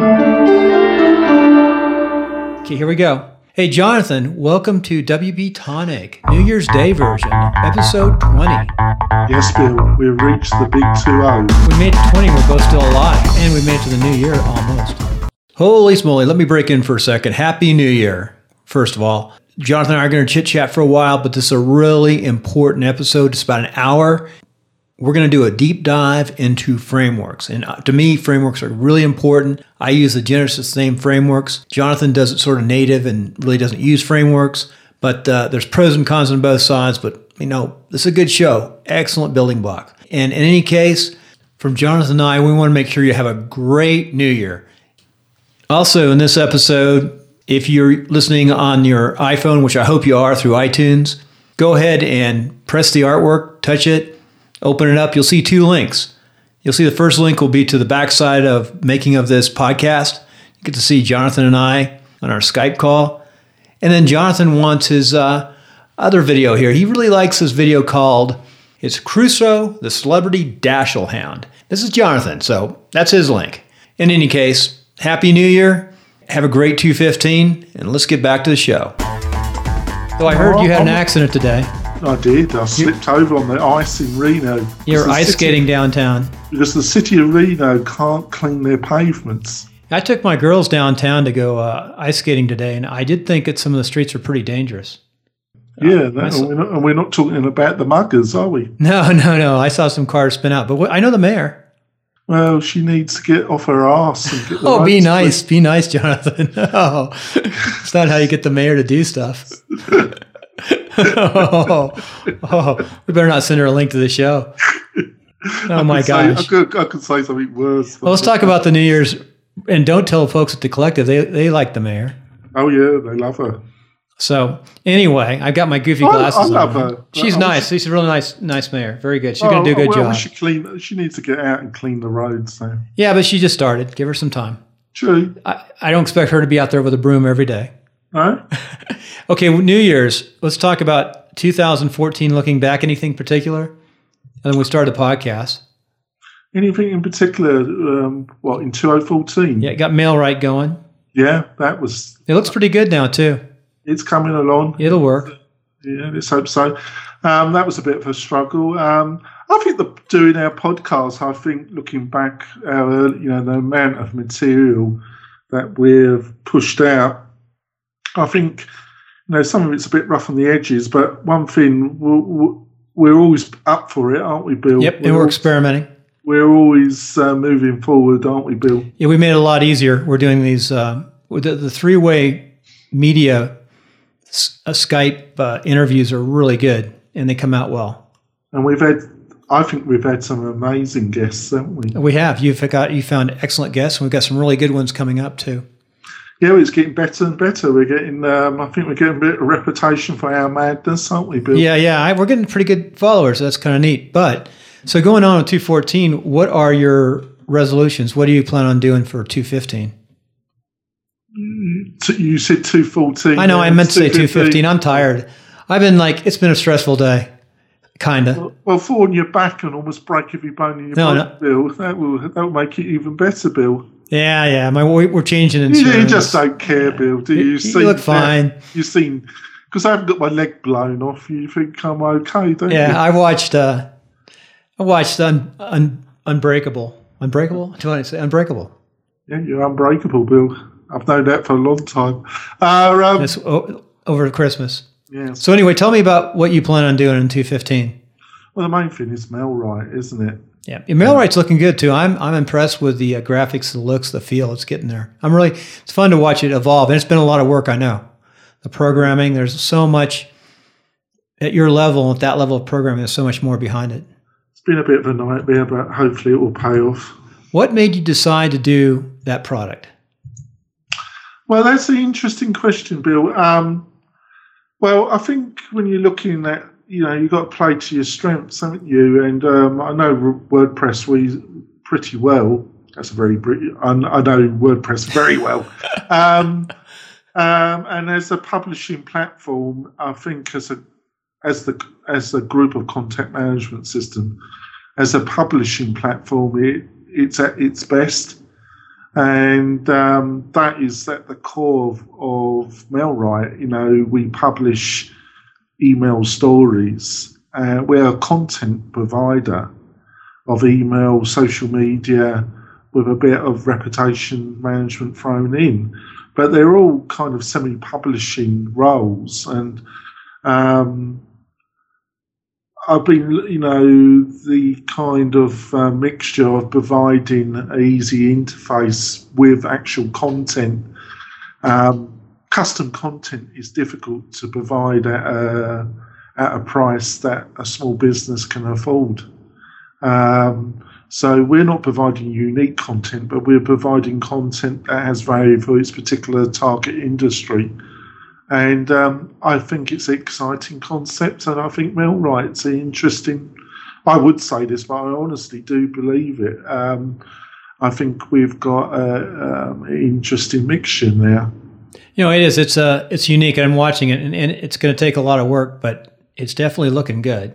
Okay, here we go. Hey, Jonathan, welcome to WB Tonic, New Year's Day version, episode 20. Yes, Bill, we've reached the big 2 We made it to 20, we're both still alive, and we made it to the new year almost. Holy smoly, let me break in for a second. Happy New Year, first of all. Jonathan and I are going to chit chat for a while, but this is a really important episode. It's about an hour. We're going to do a deep dive into frameworks. And uh, to me, frameworks are really important. I use the Genesis name frameworks. Jonathan does it sort of native and really doesn't use frameworks. But uh, there's pros and cons on both sides. But, you know, this is a good show. Excellent building block. And in any case, from Jonathan and I, we want to make sure you have a great new year. Also, in this episode, if you're listening on your iPhone, which I hope you are through iTunes, go ahead and press the artwork, touch it, Open it up, you'll see two links. You'll see the first link will be to the backside of making of this podcast. You get to see Jonathan and I on our Skype call. And then Jonathan wants his uh, other video here. He really likes this video called It's Crusoe, the Celebrity Dachshund. This is Jonathan, so that's his link. In any case, Happy New Year. Have a great 215, and let's get back to the show. So I heard you had an accident today. I did. I slipped over on the ice in Reno. You're ice city, skating downtown. Because the city of Reno can't clean their pavements. I took my girls downtown to go uh, ice skating today, and I did think that some of the streets are pretty dangerous. Yeah, uh, and, we're not, and we're not talking about the muggers, are we? No, no, no. I saw some cars spin out, but I know the mayor. Well, she needs to get off her ass and get the Oh, be nice. Be nice, Jonathan. No, it's not how you get the mayor to do stuff. oh, oh, we better not send her a link to the show. Oh my gosh! Say, I, could, I could say something worse. Well, let's talk about the New Year's, and don't tell folks at the collective they they like the mayor. Oh yeah, they love her. So anyway, I've got my goofy oh, glasses I, I love on. her. She's oh, nice. She's a really nice, nice mayor. Very good. She's oh, going to do a good well, job. She clean. She needs to get out and clean the roads. So. Yeah, but she just started. Give her some time. True. I, I don't expect her to be out there with a broom every day. No. okay, New Year's. Let's talk about 2014. Looking back, anything particular? And then we started the podcast. Anything in particular? Um, what in 2014? Yeah, got Mailrite going. Yeah, that was. It looks pretty good now too. It's coming along. It'll work. Yeah, let's hope so. Um, that was a bit of a struggle. Um, I think the, doing our podcast, I think looking back, our you know the amount of material that we've pushed out I think you know some of it's a bit rough on the edges, but one thing we're, we're always up for it, aren't we, Bill? Yep, we're and we're experimenting. We're always uh, moving forward, aren't we, Bill? Yeah, we made it a lot easier. We're doing these uh, the, the three way media uh, Skype uh, interviews are really good, and they come out well. And we've had I think we've had some amazing guests, haven't we? We have. You've got you found excellent guests, and we've got some really good ones coming up too yeah, it's getting better and better. We're getting, um, I think we're getting a bit of reputation for our madness, aren't we, Bill? Yeah, yeah, I, we're getting pretty good followers. So that's kind of neat. But so going on with 214, what are your resolutions? What do you plan on doing for 215? You said 214. I know, yeah, I meant to say 215. I'm tired. I've been like, it's been a stressful day. Kind of. Well, well, falling your back and almost break every bone in your no, body, no. Bill, that will, that will make it even better, Bill. Yeah, yeah. My we're changing insurance. You just don't care, Bill. Do you? You, you look fine. You've seen because I haven't got my leg blown off. You think I'm okay, don't yeah, you? Yeah, I watched. Uh, I watched un, un, Unbreakable. Unbreakable. Do you want to say Unbreakable? Yeah, you're unbreakable, Bill. I've known that for a long time. Uh, um, it's over Christmas. Yeah. So anyway, tell me about what you plan on doing in 215. Well, the main thing is Mailrite, isn't it? Yeah, your MailRite's looking good too. I'm I'm impressed with the uh, graphics, the looks, the feel. It's getting there. I'm really. It's fun to watch it evolve, and it's been a lot of work. I know. The programming. There's so much at your level, at that level of programming. There's so much more behind it. It's been a bit of a nightmare, but hopefully it will pay off. What made you decide to do that product? Well, that's an interesting question, Bill. Um, well, I think when you're looking at you know you've got to play to your strengths, haven't you? And um, I know WordPress we pretty well. That's a very I know WordPress very well. um, um, and as a publishing platform, I think as a as the as a group of content management system, as a publishing platform, it, it's at its best. and um, that is at the core of, of Mailrite. You know, we publish email stories. Uh, we're a content provider of email, social media, with a bit of reputation management thrown in. But they're all kind of semi publishing roles. And um, I've been, you know, the kind of uh, mixture of providing an easy interface with actual content. Um, custom content is difficult to provide at a, at a price that a small business can afford. Um, so we're not providing unique content, but we're providing content that has value for its particular target industry. And um, I think it's an exciting concept, and I think Mailrite's an interesting. I would say this, but I honestly do believe it. Um, I think we've got an interesting mixture there. You know, it is. It's uh, it's unique. I'm watching it, and, and it's going to take a lot of work, but it's definitely looking good.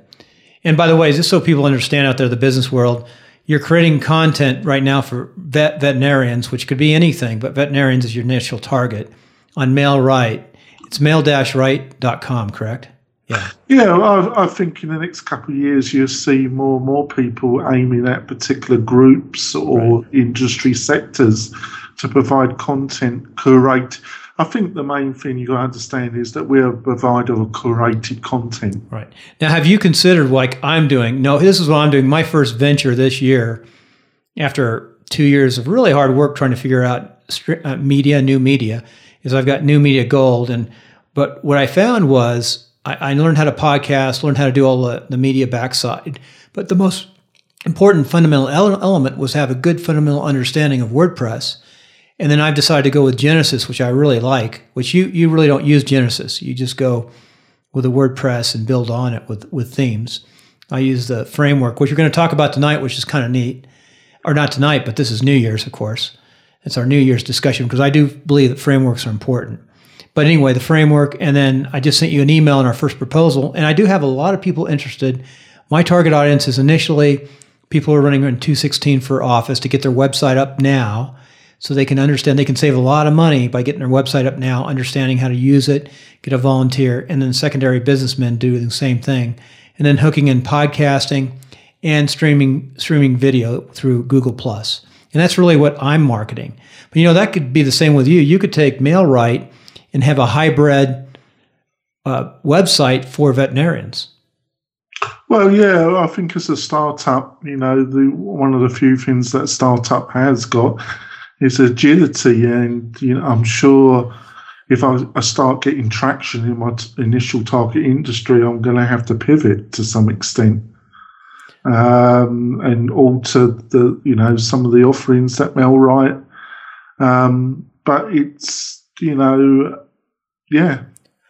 And by the way, just so people understand out there, the business world, you're creating content right now for vet veterinarians, which could be anything, but veterinarians is your initial target on Mailrite. It's mail-right.com, correct? Yeah. Yeah, I, I, think in the next couple of years you'll see more and more people aiming at particular groups or right. industry sectors to provide content, curate. I think the main thing you got to understand is that we're a provider of curated content. Right. Now, have you considered like I'm doing? No, this is what I'm doing. My first venture this year, after two years of really hard work trying to figure out uh, media, new media, is I've got new media gold. And but what I found was I, I learned how to podcast, learned how to do all the, the media backside. But the most important fundamental element was have a good fundamental understanding of WordPress and then I've decided to go with Genesis, which I really like, which you, you really don't use Genesis. You just go with a WordPress and build on it with, with themes. I use the framework, which we're going to talk about tonight, which is kind of neat. Or not tonight, but this is New Year's, of course. It's our New Year's discussion because I do believe that frameworks are important. But anyway, the framework, and then I just sent you an email in our first proposal, and I do have a lot of people interested. My target audience is initially people who are running in 216 for office to get their website up now so they can understand they can save a lot of money by getting their website up now, understanding how to use it, get a volunteer, and then secondary businessmen do the same thing. And then hooking in podcasting and streaming streaming video through Google Plus. And that's really what I'm marketing. But you know, that could be the same with you. You could take MailRite and have a hybrid uh, website for veterinarians. Well, yeah, I think as a startup, you know, the one of the few things that startup has got is agility, and you know, I'm sure if I, I start getting traction in my t- initial target industry, I'm going to have to pivot to some extent um, and alter the you know some of the offerings that Mailrite. Um, but it's you know, yeah,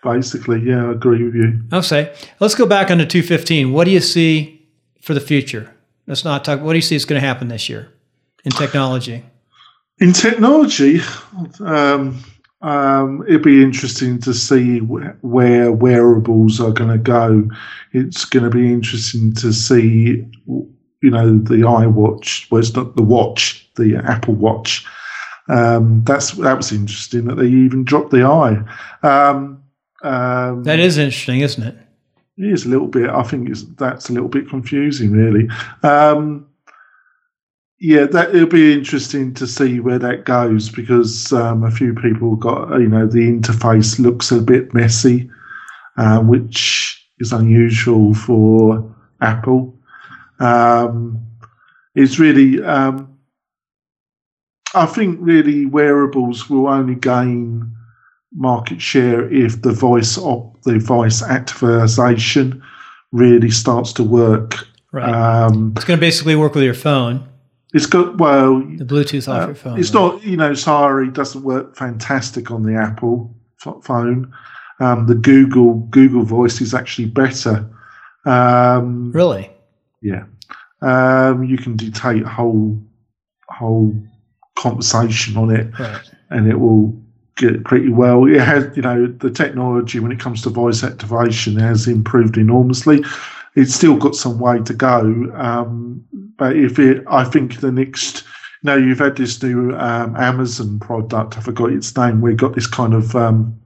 basically, yeah, I agree with you. Okay, let's go back on to 215. What do you see for the future? Let's not talk. What do you see is going to happen this year in technology? In technology, um, um, it'd be interesting to see where wearables are going to go. It's going to be interesting to see, you know, the iWatch. Well, it's not the watch, the Apple Watch. Um, that's that was interesting that they even dropped the eye. Um, um, that is interesting, isn't it? It is a little bit. I think that's a little bit confusing, really. Um, yeah, that it'll be interesting to see where that goes because um, a few people got you know the interface looks a bit messy, uh, which is unusual for Apple. Um, it's really, um, I think, really wearables will only gain market share if the voice op- the voice activation really starts to work. Right. Um, it's going to basically work with your phone. It's got well the Bluetooth off uh, your phone. It's right? not you know Siri doesn't work fantastic on the Apple phone. Um, the Google Google Voice is actually better. Um, really? Yeah. Um, you can dictate whole whole conversation on it, right. and it will get pretty well. It has you know the technology when it comes to voice activation has improved enormously. It's still got some way to go. Um, but if it, I think the next know, you've had this new um, Amazon product. I forgot its name. Where you got this kind of um,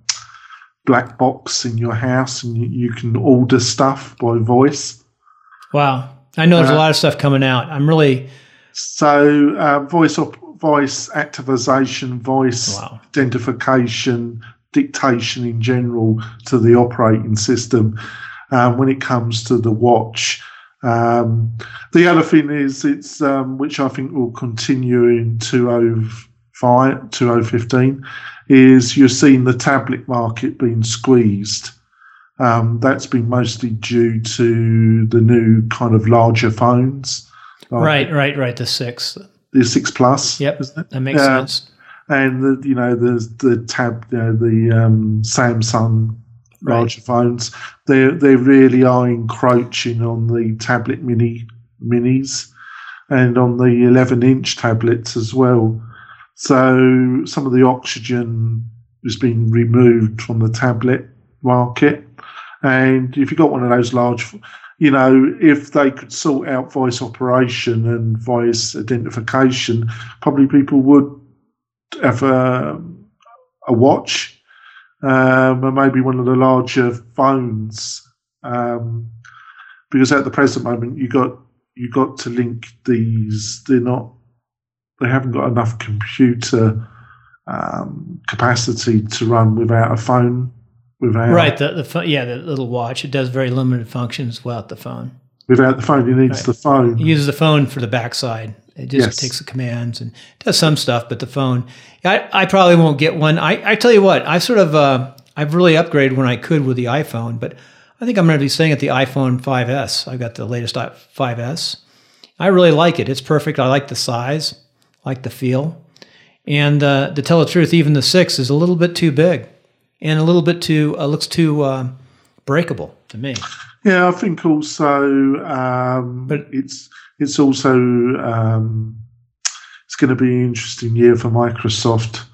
black box in your house, and you, you, can order stuff by voice. Wow, I know there's uh, a lot of stuff coming out. I'm really so uh, voice op- voice activation, voice wow. identification, dictation in general to the operating system. Um, when it comes to the watch, um, the other thing is it's um, which I think will continue in 2005, 2015 is you're seeing the tablet market being squeezed. Um, that's been mostly due to the new kind of larger phones. Like right, right, right. The six. The six plus. Yep, that makes sense. And the you know the the tab you know, the um, Samsung larger right. phones. They they really are encroaching on the tablet mini minis and on the 11 inch tablets as well. So some of the oxygen has been removed from the tablet market. And if you got one of those large, you know, if they could sort out voice operation and voice identification, probably people would have a, a watch um, maybe one of the larger phones. Um, because at the present moment, you got you got to link these. They're not. They haven't got enough computer um, capacity to run without a phone. Without right, the, the yeah, the little watch. It does very limited functions without the phone. Without the phone, it needs right. the phone. It uses the phone for the backside. It just yes. takes the commands and does some stuff, but the phone, I, I probably won't get one. I, I tell you what, I sort of, uh, I've really upgraded when I could with the iPhone, but I think I'm going to be staying at the iPhone 5S. I've got the latest 5S. I really like it. It's perfect. I like the size, I like the feel. And uh, to tell the truth, even the 6 is a little bit too big and a little bit too, uh, looks too uh, breakable to me. Yeah, I think also um, but it's it's also um, it's going to be an interesting year for Microsoft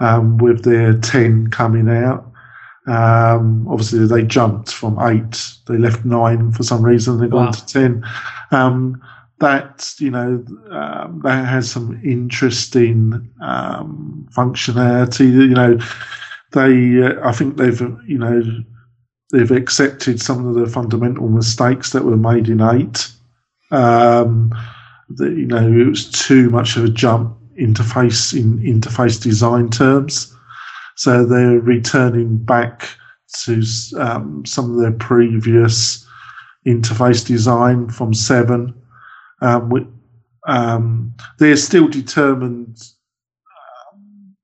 um, with their 10 coming out. Um, obviously, they jumped from eight, they left nine for some reason, they've wow. gone to 10. Um, that, you know, um, that has some interesting um, functionality. You know, they, uh, I think they've, you know, they've accepted some of the fundamental mistakes that were made in eight um, the, you know, it was too much of a jump interface in interface design terms. So they're returning back to um, some of their previous interface design from seven. Um, um, they're still determined, um,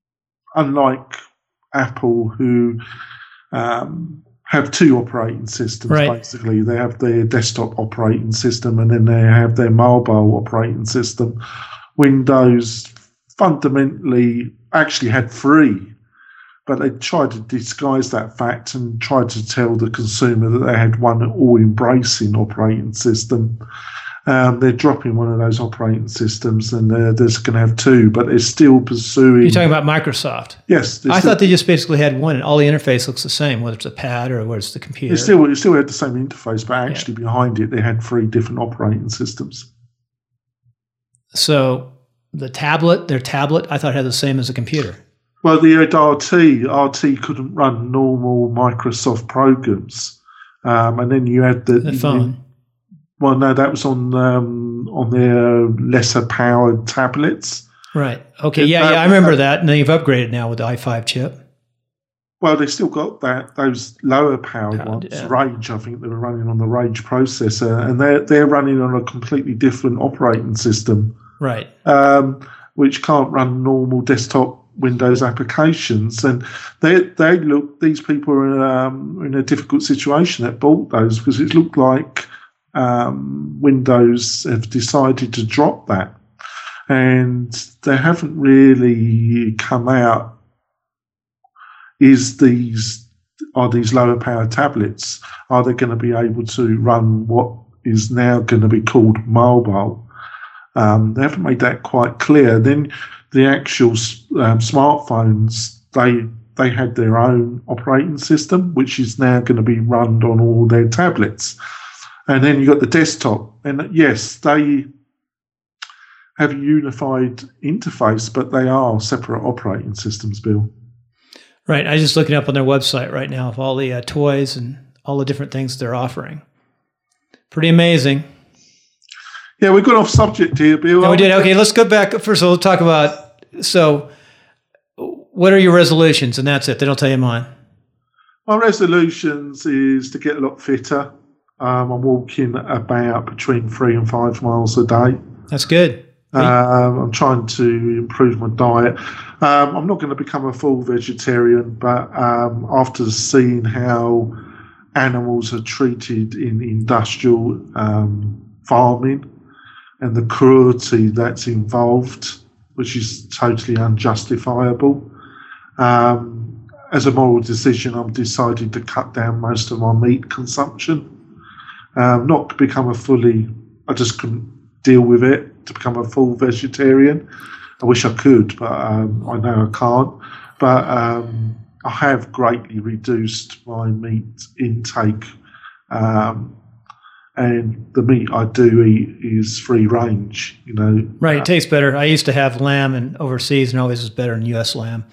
unlike Apple, who um, have two operating systems right. basically. They have their desktop operating system and then they have their mobile operating system. Windows fundamentally actually had three, but they tried to disguise that fact and tried to tell the consumer that they had one all embracing operating system. Um, they're dropping one of those operating systems and they're, they're going to have two, but they're still pursuing. You're talking about Microsoft? Yes. I thought they just basically had one and all the interface looks the same, whether it's a pad or whether it's the computer. It still, it still had the same interface, but actually yeah. behind it, they had three different operating systems. So the tablet, their tablet, I thought had the same as a computer. Well, the RT, RT couldn't run normal Microsoft programs. Um, and then you had the, the phone. Well, no, that was on um, on their lesser powered tablets. Right. Okay. Yeah. That, yeah. I remember that. And they've upgraded now with the i5 chip. Well, they still got that those lower powered ones. Yeah. Rage, I think they were running on the Rage processor, and they're they're running on a completely different operating system. Right. Um, which can't run normal desktop Windows applications, and they they look these people are um, in a difficult situation that bought those because it looked like um, Windows have decided to drop that, and they haven't really come out. Is these are these lower power tablets? Are they going to be able to run what is now going to be called mobile? Um, they haven't made that quite clear. Then the actual um, smartphones they they had their own operating system, which is now going to be run on all their tablets. And then you've got the desktop. And yes, they have a unified interface, but they are separate operating systems, Bill. Right. I was just looking up on their website right now of all the uh, toys and all the different things they're offering. Pretty amazing. Yeah, we got off subject here, Bill. No, we did. Okay, let's go back. First of all, talk about so what are your resolutions? And that's it. They don't tell you mine. My resolutions is to get a lot fitter. Um, I'm walking about between three and five miles a day. That's good. Um, I'm trying to improve my diet. Um, I'm not going to become a full vegetarian, but um, after seeing how animals are treated in industrial um, farming and the cruelty that's involved, which is totally unjustifiable, um, as a moral decision, I'm decided to cut down most of my meat consumption. Um, not become a fully, I just couldn't deal with it to become a full vegetarian. I wish I could, but um, I know I can't. But um, I have greatly reduced my meat intake, um, and the meat I do eat is free range. You know, right? It tastes better. I used to have lamb, and overseas, and always is better than U.S. lamb.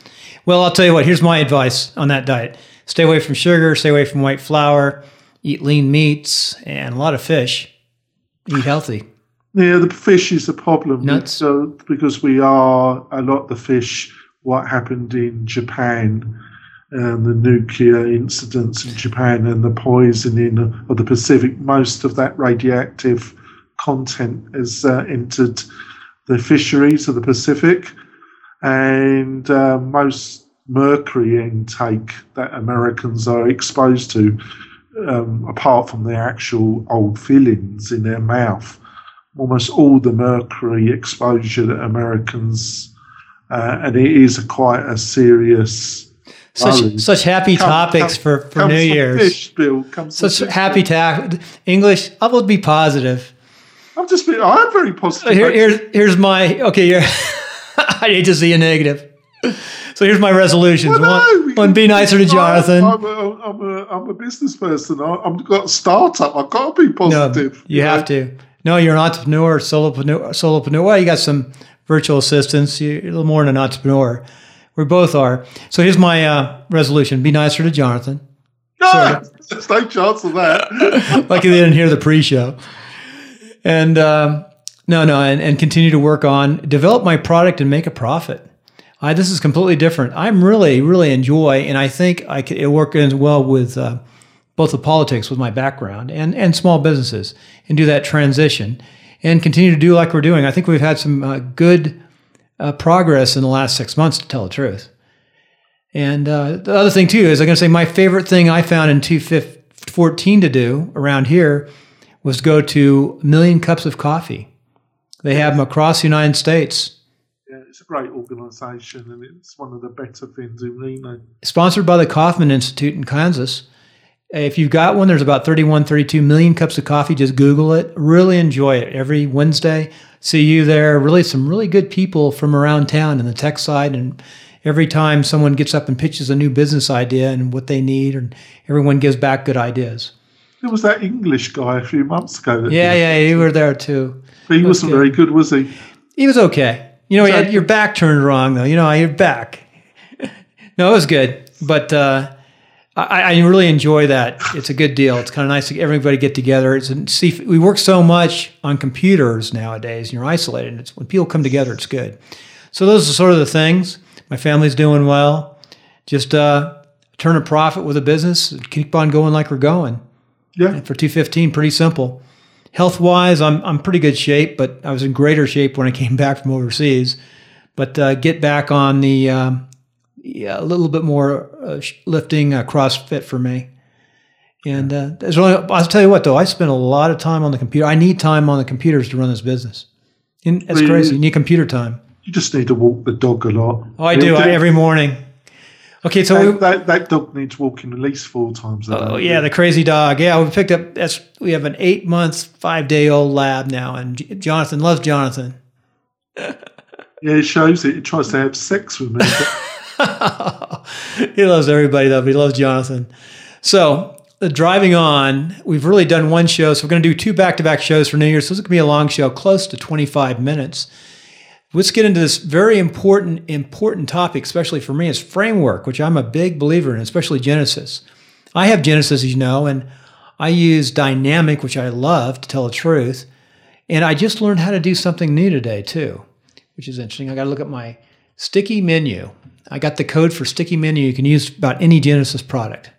Well, I'll tell you what. Here's my advice on that diet: stay away from sugar, stay away from white flour, eat lean meats, and a lot of fish. Eat healthy. Yeah, the fish is the problem. Nuts. So because we are a lot the fish. What happened in Japan? and the nuclear incidents in Japan and the poisoning of the Pacific, most of that radioactive content has uh, entered the fisheries of the Pacific, and uh, most mercury intake that Americans are exposed to, um, apart from their actual old fillings in their mouth, almost all the mercury exposure that Americans, uh, and it is a quite a serious such such happy come, topics come, for, for New Year's. Fish, Bill. such happy ta- English. I will be positive. I'm just being. I'm very positive. Here, here's here's my okay. Here, I hate to see a negative. So here's my resolutions. Well, no, one, be nicer to Jonathan. I'm a, I'm a, I'm a business person. I've got a startup. I've got to be positive. No, you, you have know? to. No, you're an entrepreneur, solopreneur. solopreneur. Well, you got some virtual assistants. You're a little more than an entrepreneur. We both are. So here's my uh, resolution: be nicer to Jonathan. Ah, there's no chance of that. Lucky they didn't hear the pre-show. And um, no, no, and, and continue to work on develop my product and make a profit. I, this is completely different. I'm really, really enjoy, and I think I can, it work as well with uh, both the politics with my background and and small businesses, and do that transition and continue to do like we're doing. I think we've had some uh, good uh, progress in the last six months, to tell the truth. And uh, the other thing, too, is I'm going to say my favorite thing I found in 2014 to do around here was go to million cups of coffee. They have them across the United States. It's a great organization and it's one of the better things in Reno. Sponsored by the Kauffman Institute in Kansas. If you've got one, there's about 31, 32 million cups of coffee. Just Google it. Really enjoy it. Every Wednesday, see you there. Really, some really good people from around town in the tech side. And every time someone gets up and pitches a new business idea and what they need, and everyone gives back good ideas. There was that English guy a few months ago. yeah, yeah, you were there too. But he was wasn't very good, was he? He was okay. You know, he had your back turned wrong though. You know, your back. no, it was good, but. uh I, I, really enjoy that. It's a good deal. It's kind of nice to everybody get together. It's see we work so much on computers nowadays. And you're isolated. It's when people come together, it's good. So those are sort of the things. My family's doing well. Just uh, turn a profit with a business. Keep on going like we're going. Yeah. And for 215, pretty simple. Health wise, I'm I'm pretty good shape, but I was in greater shape when I came back from overseas. But uh, get back on the um, yeah, a little bit more uh, lifting, uh, CrossFit for me. And uh, really, I'll tell you what, though, I spend a lot of time on the computer. I need time on the computers to run this business. And it's well, crazy. You need computer time. You just need to walk the dog a lot. Oh, I do I, every morning. Okay, so that, we, that, that, dog needs walking at least four times a day. Oh yeah, the crazy dog. Yeah, we picked up. That's we have an eight month, five day old lab now, and Jonathan loves Jonathan. yeah, it shows it. He tries to have sex with me. he loves everybody though, but he loves Jonathan. So the driving on, we've really done one show, so we're going to do two back-to-back shows for New Year's. So this is going to be a long show, close to 25 minutes. Let's get into this very important, important topic, especially for me, is framework, which I'm a big believer in, especially Genesis. I have Genesis, as you know, and I use Dynamik, which I love to tell the truth. And I just learned how to do something new today, too, which is interesting. I got to look at my sticky menu. I got the code for sticky menu you can use about any Genesis product.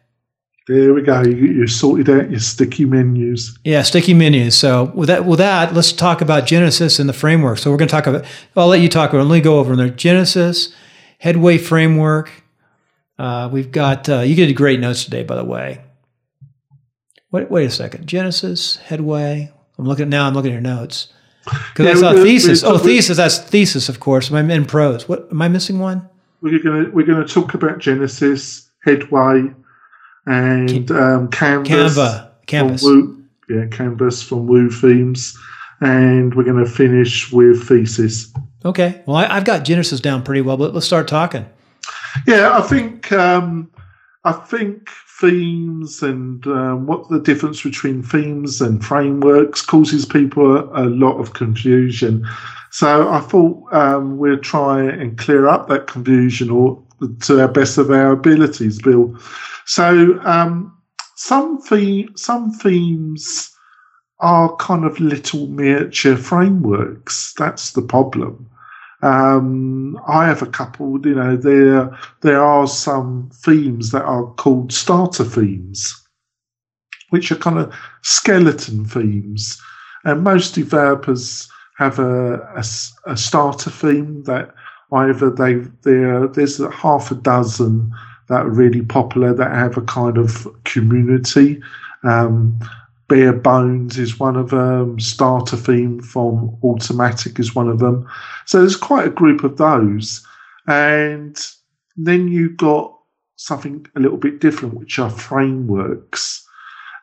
There we go. You, you sorted out your sticky menus. Yeah, sticky menus. So with that, with that, let's talk about Genesis and the framework. So we're going to talk about. I'll let you talk about. Let me go over there. Genesis, Headway framework. Uh, we've got. Uh, you did great notes today, by the way. Wait, wait a second. Genesis, Headway. I'm looking now. I'm looking at your notes because yeah, I saw thesis. oh, thesis. That's thesis, of course. I'm in prose. What am I missing? One. We're gonna we're gonna talk about Genesis, Headway, and um, Canvas. Canva. Canvas. Woo, yeah, Canvas from Woo Themes. And we're going to finish with Thesis. Okay. Well, I, have got Genesis down pretty well, but let's start talking. Yeah, I think um, I think themes and um, what the difference between themes and frameworks causes people a, a lot of confusion. So I thought um, we'd try and clear up that confusion or to our best of our abilities, Bill. So um, some the- some themes are kind of little miniature frameworks. That's the problem. Um, I have a couple. You know, there there are some themes that are called starter themes, which are kind of skeleton themes, and most developers have a, a, a starter theme that either they there there's half a dozen that are really popular that have a kind of community. Um, Bare Bones is one of them. Starter theme from Automattic is one of them. So there's quite a group of those, and then you've got something a little bit different, which are frameworks,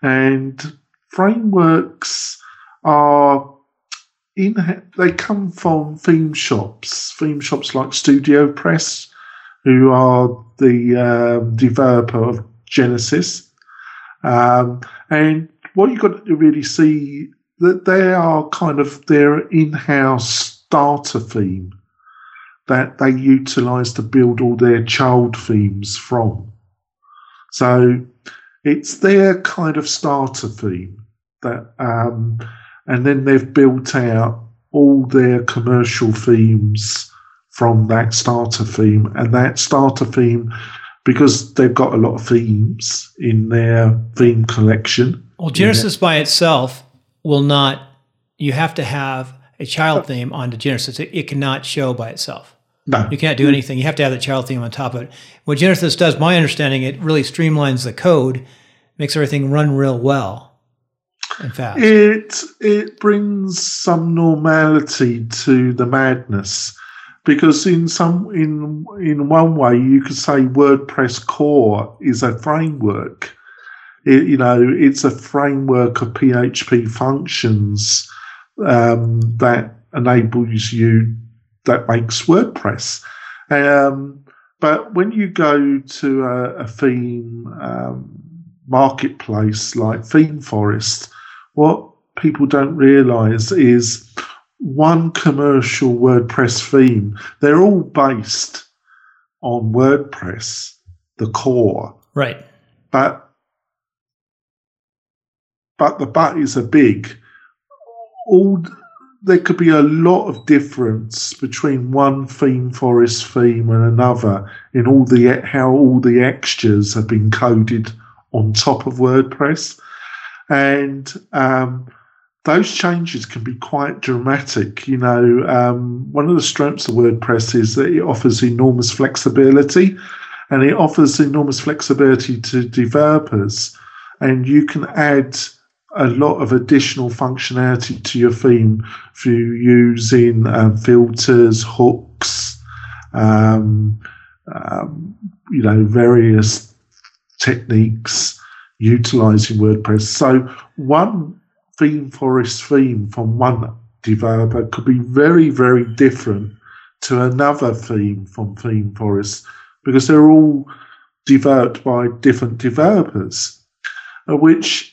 and frameworks are in they come from theme shops, theme shops like Studio Press, who are the um, developer of Genesis. Um, and what you've got to really see that they are kind of their in-house starter theme that they utilize to build all their child themes from. So it's their kind of starter theme that um, and then they've built out all their commercial themes from that starter theme. And that starter theme, because they've got a lot of themes in their theme collection. Well, Genesis by itself will not, you have to have a child theme onto Genesis. It, it cannot show by itself. No. You can't do mm. anything. You have to have the child theme on top of it. What Genesis does, my understanding, it really streamlines the code, makes everything run real well. It it brings some normality to the madness because in some in in one way you could say WordPress core is a framework. It, you know, it's a framework of PHP functions um, that enables you that makes WordPress. Um, but when you go to a, a theme um, marketplace like Theme ThemeForest, what people don't realize is one commercial WordPress theme, they're all based on WordPress, the core. Right. But but the buttons are big. All there could be a lot of difference between one ThemeForest theme and another in all the how all the extras have been coded on top of WordPress and um, those changes can be quite dramatic. You know, um, one of the strengths of WordPress is that it offers enormous flexibility, and it offers enormous flexibility to developers, and you can add a lot of additional functionality to your theme through using um, filters, hooks, um, um, you know, various techniques utilizing WordPress. So one ThemeForest theme from one developer could be very, very different to another theme from ThemeForest because they're all developed by different developers, uh, which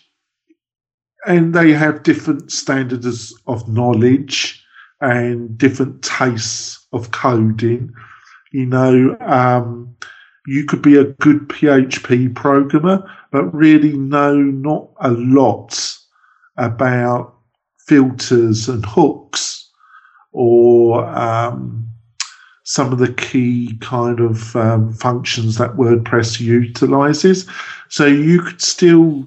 and they have different standards of knowledge and different tastes of coding. You know, um, you could be a good PHP programmer, but really know not a lot about filters and hooks or um, some of the key kind of um, functions that WordPress utilizes. So you could still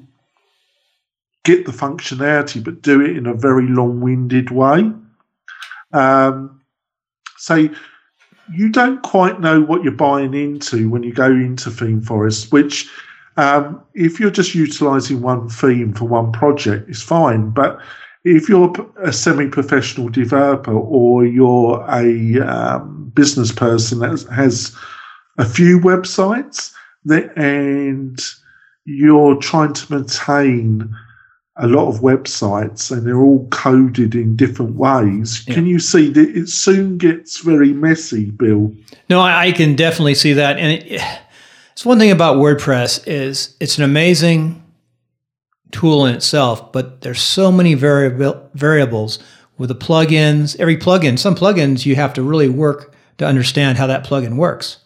get the functionality, but do it in a very long winded way. Um, so you don't quite know what you're buying into when you go into ThemeForest, which um, if you're just utilizing one theme for one project, is fine. But if you're a semi-professional developer or you're a um, business person that has a few websites that, and you're trying to maintain a lot of websites and they're all coded in different ways. Yeah. Can you see that it soon gets very messy, Bill? No, I, I can definitely see that. And it, it's one thing about WordPress is it's an amazing tool in itself, but there's so many variable, variables with the plugins. Every plugin, some plugins you have to really work to understand how that plugin works.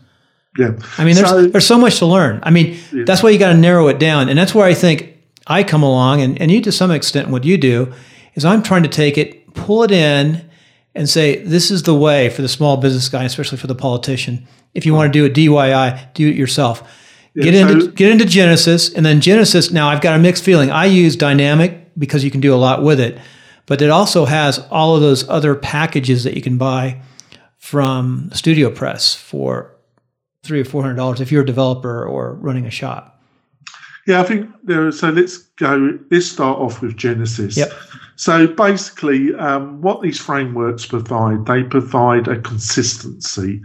Yeah. I mean, there's so, there's so much to learn. I mean, yeah. that's why you got to narrow it down, and that's where I think I come along, and, and you to some extent, what you do is I'm trying to take it, pull it in, and say this is the way for the small business guy, especially for the politician. If you want to do a DIY, do it yourself. Get into get into Genesis, and then Genesis. Now I've got a mixed feeling. I use Dynamik because you can do a lot with it, but it also has all of those other packages that you can buy from Studio Press for three or four hundred dollars if you're a developer or running a shop. Yeah, I think there. So let's go. Let's start off with Genesis. Yep. So basically, um, what these frameworks provide, they provide a consistency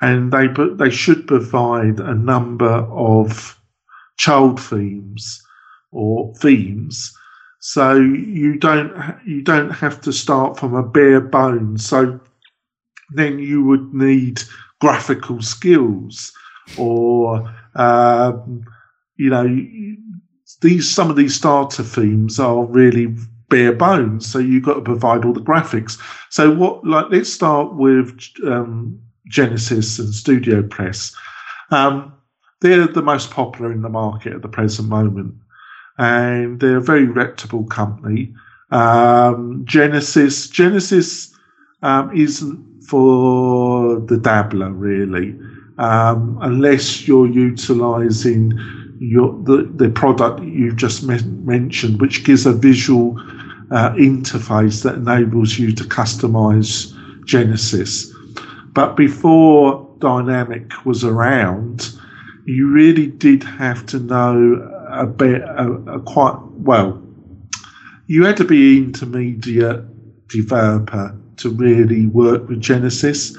and they they should provide a number of child themes or themes so you don't you don't have to start from a bare bone. so then you would need graphical skills or um, you know these some of these starter themes are really bare bones so you've got to provide all the graphics so what like let's start with um, Genesis and Studio Press. Um, they're the most popular in the market at the present moment, and they're a very reputable company. Um, Genesis Genesis um, isn't for the dabbler really, um, unless you're utilising your the, the product you've just me- mentioned, which gives a visual uh, interface that enables you to customize Genesis. But before Dynamik was around, you really did have to know a bit, a, a quite well. You had to be intermediate developer to really work with Genesis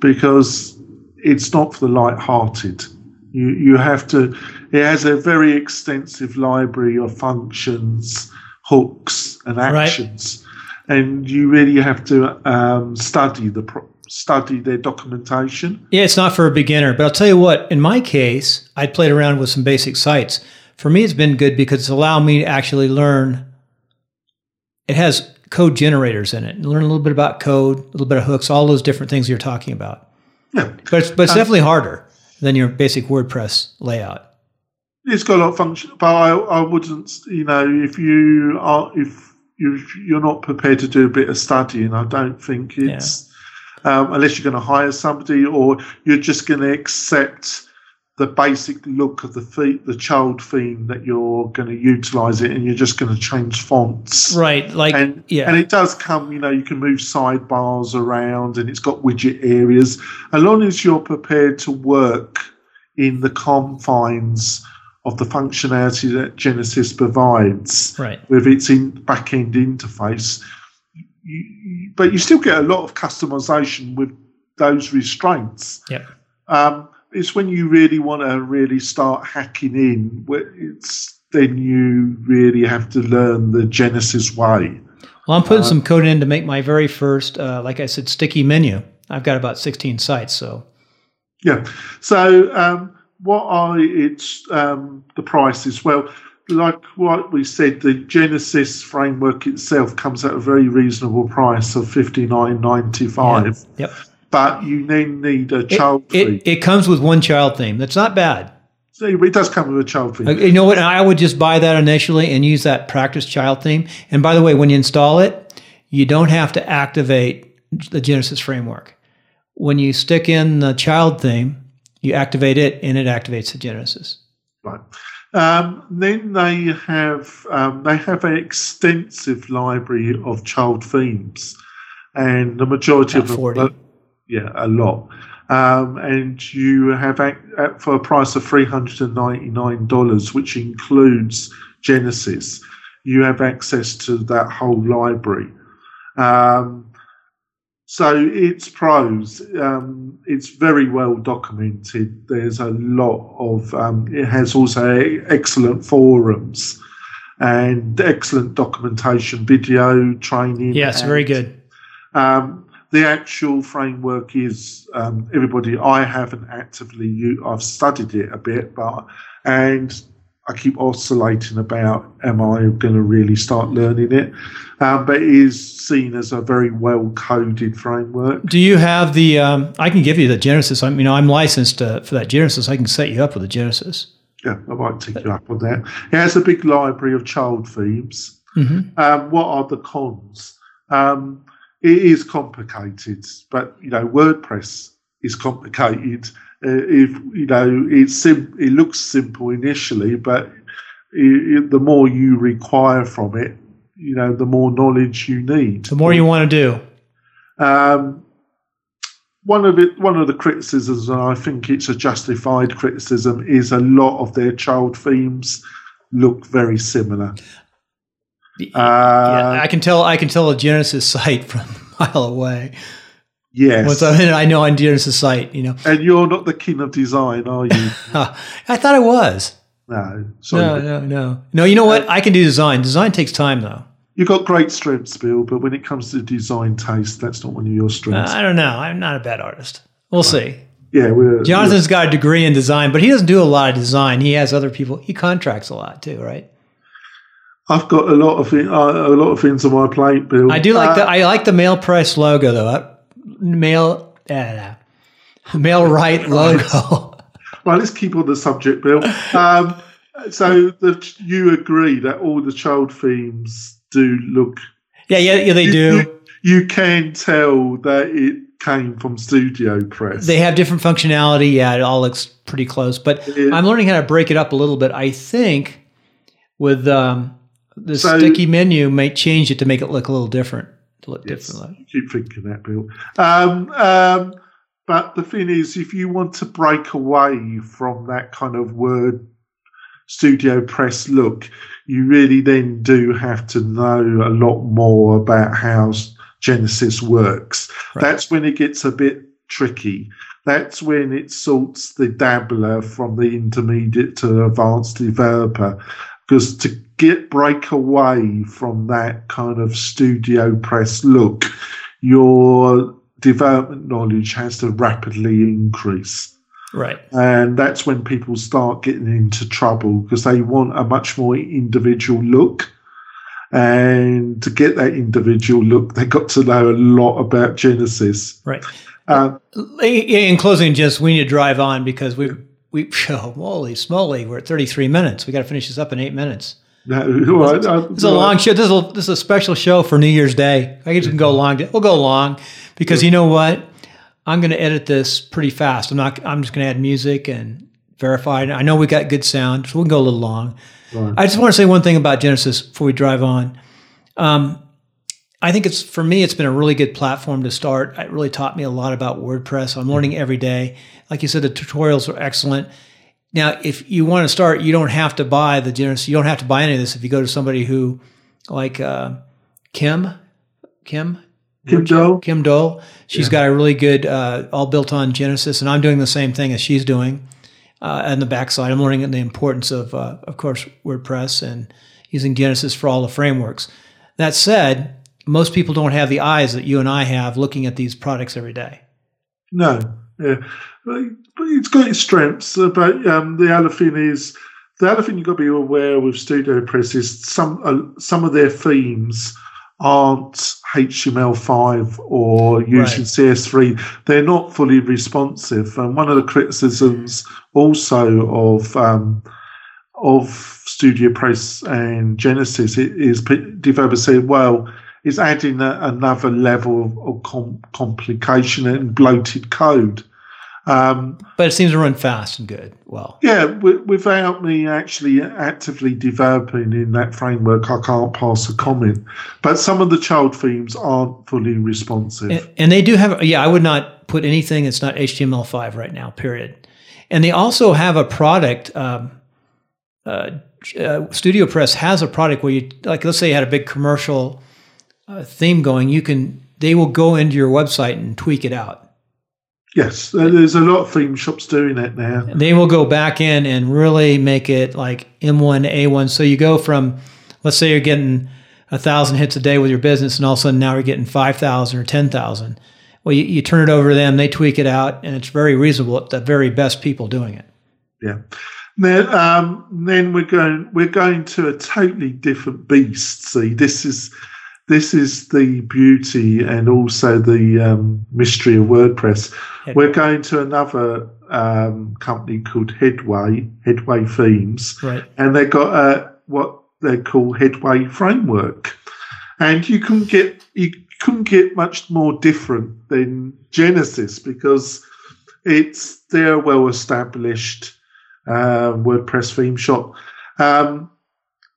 because it's not for the light-hearted. You you have to. It has a very extensive library of functions, hooks, and actions, right. and you really have to um, study the pro- study their documentation. Yeah, it's not for a beginner, but I'll tell you what, in my case, I played around with some basic sites. For me, it's been good because it's allowed me to actually learn. It has code generators in it. Learn a little bit about code, a little bit of hooks, all those different things you're talking about. Yeah. But it's, but it's um, definitely harder than your basic WordPress layout. It's got a lot of function, but I, I wouldn't, you know, if you are, if you, you're not prepared to do a bit of studying, I don't think it's. Yeah um, unless you're going to hire somebody or you're just going to accept the basic look of the fee- the child theme that you're going to utilize it and you're just going to change fonts. Right like and yeah. and it does come you know you can move sidebars around and it's got widget areas. As long as you're prepared to work in the confines of the functionality that genesis provides right with its in back-end interface you, but you still get a lot of customization with those restraints. Yeah. Um, it's when you really want to really start hacking in, where it's then you really have to learn the Genesis way. Well, I'm putting uh, some code in to make my very first, uh, like I said, sticky menu. I've got about 16 sites, so. Yeah. So, um, what are its um, the prices? Well, like what we said, the Genesis framework itself comes at a very reasonable price of fifty nine ninety five. Yep. But you then need a It, child it, fee. it comes with one child theme. That's not bad. So it does come with a child theme. You know what? I would just buy that initially and use that practice child theme. And by the way, when you install it, you don't have to activate the Genesis framework. When you stick in the child theme, you activate it and it activates the Genesis. Right. Um, then they have um, they have an extensive library of child themes, and the majority About of them, 40. uh, yeah, a lot. Um, and you have ac- at, for a price of three hundred and ninety nine dollars, which includes Genesis, you have access to that whole library. Um, so it's pros. Um, it's very well documented. There's a lot of. Um, it has also excellent forums and excellent documentation, video training. Yes, and, very good. Um, the actual framework is um, everybody. I haven't actively. I've studied it a bit, but and I keep oscillating about. Am I going to really start learning it? Um, but it is seen as a very well coded framework. Do you have the? Um, I can give you the Genesis. I mean, I'm licensed uh, for that Genesis. I can set you up with the Genesis. Yeah, I might take you up on that. It has a big library of child themes. hmm Um, what are the cons? Um, it is complicated, but you know, WordPress is complicated. Uh, if you know, it's sim- it looks simple initially, but i i the more you require from it, you know, the more knowledge you need. The more you want to do. Um, one of it, one of the criticisms, and I think it's a justified criticism, is a lot of their child themes look very similar. yeah, Uh, I can tell. I can tell a Genesis site from a mile away. Yes, Once I'm in, I know on Genesis site. You know, and you're not the king of design, are you? I thought I was. no, sorry. No, no, no, no. You know what? I can do design. Design takes time, though. You've got great strengths, Bill, but when it comes to design taste, that's not one of your Uh, strengths. I don't know. I'm not a bad artist. We'll see. yeah, we're, Jonathan's got a degree in design, but he doesn't do a lot of design. He has other people. He contracts a lot too, right? I've got a lot of uh, a lot of things on my plate, Bill. I do like Uh, the I like the mail press logo though. Mail, uh, Mailrite logo. Right, let's keep on the subject, Bill. Um, so the, you agree that all the child themes do look. yeah, yeah, yeah. They you, do. You, you can tell that it came from Studio Press. They have different functionality. Yeah, it all looks pretty close. But It- I'm learning how to break it up a little bit. I think with um, the So- sticky menu, might change it to make it look a little different. To look Yes, different. you keep thinking that, Bill. Um, um, but the thing is, if you want to break away from that kind of word studio press look, you really then do have to know a lot more about how Genesis works. Right. That's when it gets a bit tricky. That's when it sorts the dabbler from the intermediate to advanced developer. Because to get break away from that kind of studio press look, your development knowledge has to rapidly increase. Right. And that's when people start getting into trouble because they want a much more individual look. And to get that individual look, they got to know a lot about Genesis. Right. Um, In closing, just we need to drive on because we we oh, holy smoly, we're at 33 minutes. We got to finish this up in eight minutes. No, right, uh, This is a long show. This is a, this is a special show for New Year's Day. I guess we can go long. We'll go long because you know what? I'm going to edit this pretty fast. I'm not. I'm just going to add music and verify. I know we got good sound, so we can go a little long. Right. I just want to say one thing about Genesis before we drive on. Um, I think it's for me. It's been a really good platform to start. It really taught me a lot about WordPress. I'm learning every day. Like you said, the tutorials are excellent. Now, if you want to start, you don't have to buy the Genesis. You don't have to buy any of this. If you go to somebody who, like uh, Kim, Kim, Kim Doyal? Kim Doyal, she's Yeah. got a really good, uh, all built on Genesis, and I'm doing the same thing as she's doing. Uh, on the backside, I'm learning the importance of, uh, of course, WordPress and using Genesis for all the frameworks. That said, most people don't have the eyes that you and I have looking at these products every day. No, yeah, it's got its strengths. uh, But um, the other thing is the other thing you've got to be aware with Studio Press is some uh, some of their themes aren't HTML5 or using right. CSS3. They're not fully responsive. And one of the criticisms also of um, of Studio Press and Genesis is developers say, well, it's adding a, another level of, of com- complication and bloated code. Um, but it seems to run fast and good. Well, yeah, w- without me actually actively developing in that framework, I can't pass a comment. But some of the child themes aren't fully responsive, and, and they do have. Yeah, I would not put anything that's not HTML5 right now. Period. And they also have a product. Um, uh, uh, Studio Press has a product where you like. Let's say you had a big commercial uh, theme going. You can. They will go into your website and tweak it out Yes, there's a lot of theme shops doing that now. They will go back in and really make it like M1, A1. So you go from, let's say you're getting a thousand hits a day with your business, and all of a sudden now you're getting 5,000 or 10,000. Well, you, you turn it over to them, they tweak it out, and it's very reasonable. It's the very best people doing it. Yeah. Then, um, then we're going we're going to a totally different beast. See, this is this is the beauty and also the um, mystery of WordPress. Headway. We're going to another um, company called Headway, Headway Themes, right. and they've got a, what they call Headway Framework, and you can get you couldn't get much more different than Genesis because it's their well established uh, WordPress theme shop. Um,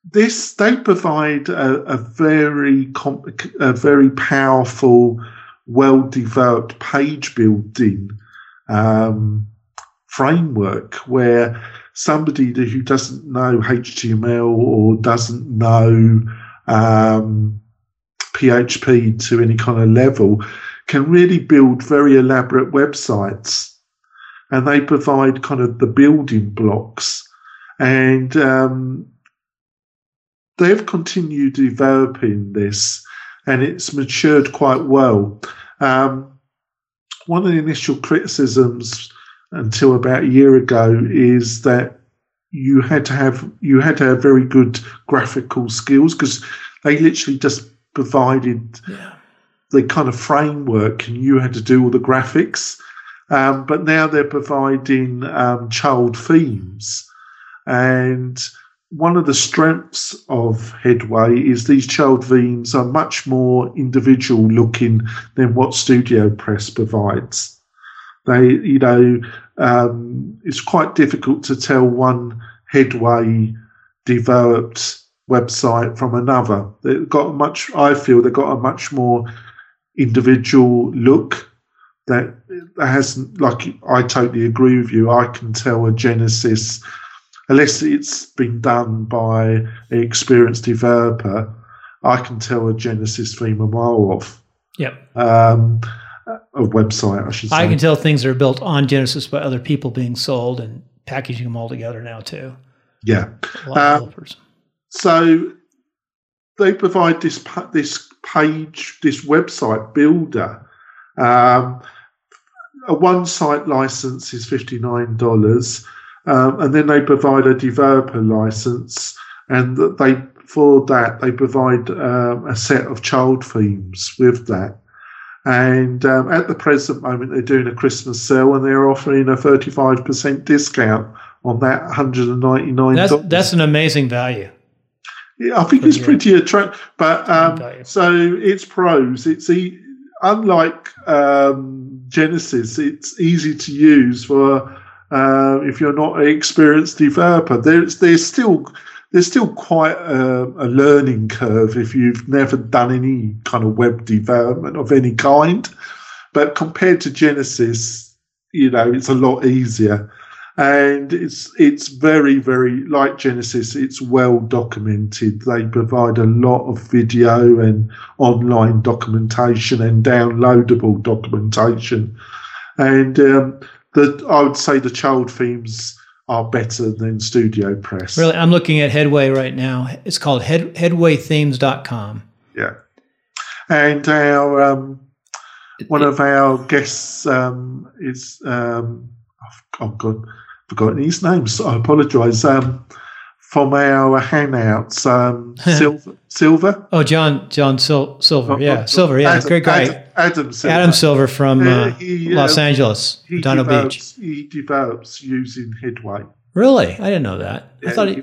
this they provide a, a very comp- a very powerful, well developed page building um, framework where somebody who doesn't know HTML or doesn't know um, PHP to any kind of level can really build very elaborate websites, and they provide kind of the building blocks. And um, they've continued developing this and it's matured quite well. Um, one of the initial criticisms until about a year ago is that you had to have you had to have very good graphical skills because they literally just provided yeah. the kind of framework and you had to do all the graphics. Um, but now they're providing um, child themes and one of the strengths of Headway is these child themes are much more individual looking than what Studio Press provides. They, you know, um, it's quite difficult to tell one Headway developed website from another. They've got a much, I feel, they've got a much more individual look that hasn't, like, I totally agree with you. I can tell a Genesis unless it's been done by an experienced developer, I can tell a Genesis theme a mile off. Yep. Um, a website, I should say. I can tell things are built on Genesis by other people being sold and packaging them all together now too. Yeah. Um, so they provide this this page, this website builder. Um, a one site license is fifty nine dollars. Um, and then they provide a developer license, and they for that they provide um, a set of child themes with that. And um, at the present moment, they're doing a Christmas sale, and they're offering a thirty-five percent discount on that hundred and ninety-nine. That's that's an amazing value. Yeah, I think it's pretty attractive. But um, so it's pros. It's e- unlike um, Genesis. It's easy to use for uh, if you're not an experienced developer. There's there's still there's still quite a, a, learning curve if you've never done any kind of web development of any kind. But compared to Genesis, you know, it's a lot easier. And it's it's very, very like Genesis, it's well documented. They provide a lot of video and online documentation and downloadable documentation. And um, the I would say the child themes are better than Studio Press. Really, I'm looking at Headway right now. It's called head, headwaythemes.com. Yeah, and our um, one of our guests um, is um, oh God, forgotten his name. So I apologise. Um, from our hangouts, um, Silver. Silver. Oh, John John Sil- Silver. Yeah, Oh, oh, Silver. Yeah, Adam- great guy. Adam, Adam Silver. Adam Silver from Yeah, uh, he, Los uh, Angeles, he Beach. He develops using Headway. Really? I didn't know that. I thought he he.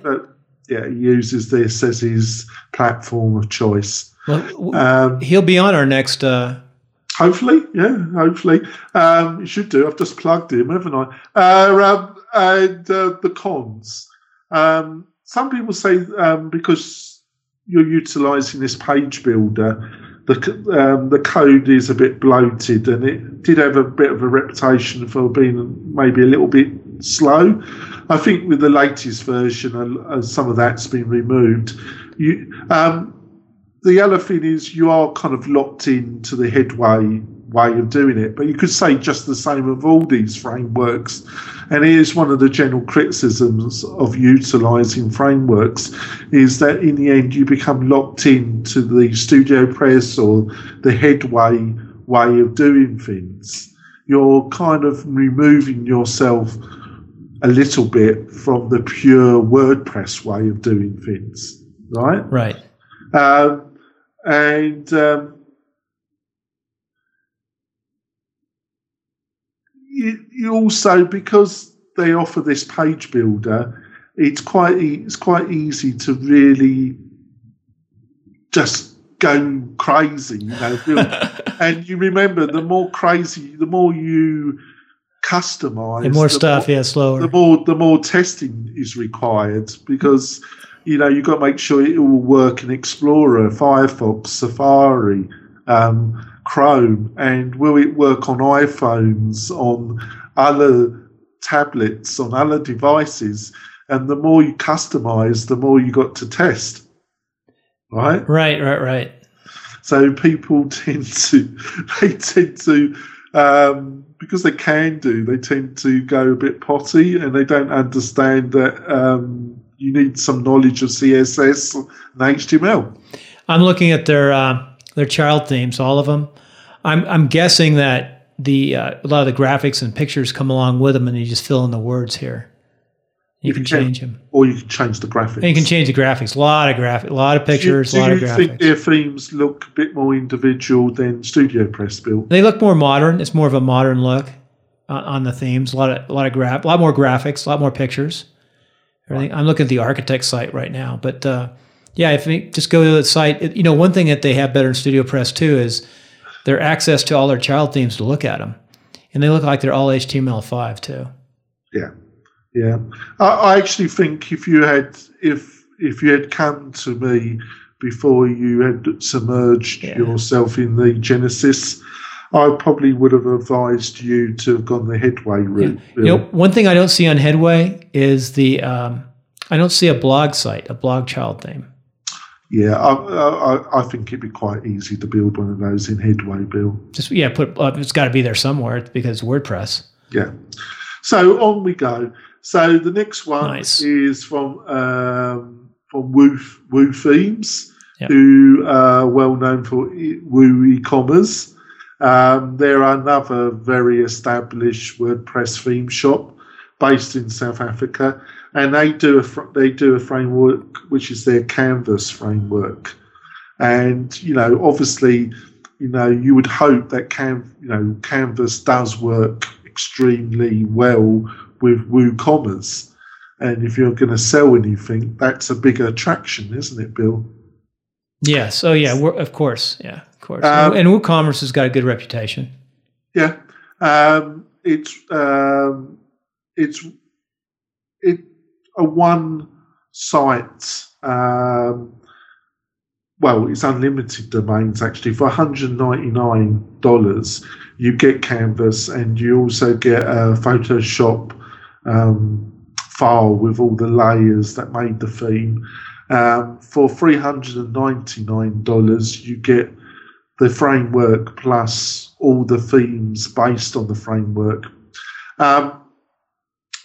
yeah, he uses this as his platform of choice. Well, Um, he'll be on our next. Uh, Hopefully, yeah, hopefully. Um, you should do. I've just plugged him, haven't I? Uh, um, and uh, the cons. Um, some people say um, because you're utilising this page builder, the um, the code is a bit bloated, and it did have a bit of a reputation for being maybe a little bit slow. I think with the latest version, uh, some of that's been removed. You, um, the other thing is you are kind of locked into the headway way of doing it, but you could say just the same of all these frameworks. And it is one of the general criticisms of utilizing frameworks is that in the end you become locked into the studio press or the headway way of doing things. You're kind of removing yourself a little bit from the pure WordPress way of doing things, right? right. Um, and um, you, you also because they offer this page builder, it's quite e- it's quite easy to really just go crazy, you know. and you remember, the more crazy, the more you customize, And more the stuff. more- yeah, slower. the more the more testing is required because you know you've got to make sure it will work in Explorer, Firefox, Safari, um, Chrome, and will it work on iPhones, on other tablets, on other devices? And the more you customize, the more you got to test, right? right. Right. Right. So people tend to they tend to um, because they can do they tend to go a bit potty and they don't understand that um, you need some knowledge of CSS and HTML. I'm looking at their uh, their child themes, all of them. I'm I'm guessing that the uh, a lot of the graphics and pictures come along with them, and you just fill in the words here. You can can. change them. Or you can change the graphics. And you can change the graphics. A lot of graphic, a lot of Do you- pictures, do a lot of you think graphics. their themes look a bit more individual than Studio Press built? They look more modern. It's more of a modern look uh, on the themes. A lot of a lot of graph, a lot more graphics, a lot more pictures. Everything. I'm looking at the architect site right now, but uh, yeah, if you just go to the site, it, you know, one thing that they have better in Studio Press too is their access to all their child themes to look at them, and they look like they're all HTML5 too. Yeah, yeah. I, I actually think if you had if if you had come to me before you had submerged Yeah. yourself in the Genesis, I probably would have advised you to have gone the headway route. You know, one thing I don't see on Headway is the um, I don't see a blog site, a blog child theme. Yeah, I, I, I think it'd be quite easy to build one of those in Headway, Bill. Just yeah, put uh, it's got to be there somewhere because WordPress. Yeah. So on we go. So the next one Nice. is from um, from Woo Woo Themes, Yep. who are well known for Woo e-commerce. Um, they're another very established WordPress theme shop based in South Africa, and they do a fr- they do a framework which is their Canvas framework. And you know, obviously, you know, you would hope that can you know Canvas does work extremely well with WooCommerce. And if you're going to sell anything, that's a bigger attraction, isn't it, Bill? Yes. Oh, yeah. Wor- Of course. Yeah. Of course. Um, and WooCommerce has got a good reputation. Yeah, um, it's um, it's it a one site. Um, well, it's unlimited domains actually. For one hundred ninety nine dollars, you get Canvas, and you also get a Photoshop um, file with all the layers that made the theme. Um, for three hundred and ninety nine dollars, you get the framework plus all the themes based on the framework. Um,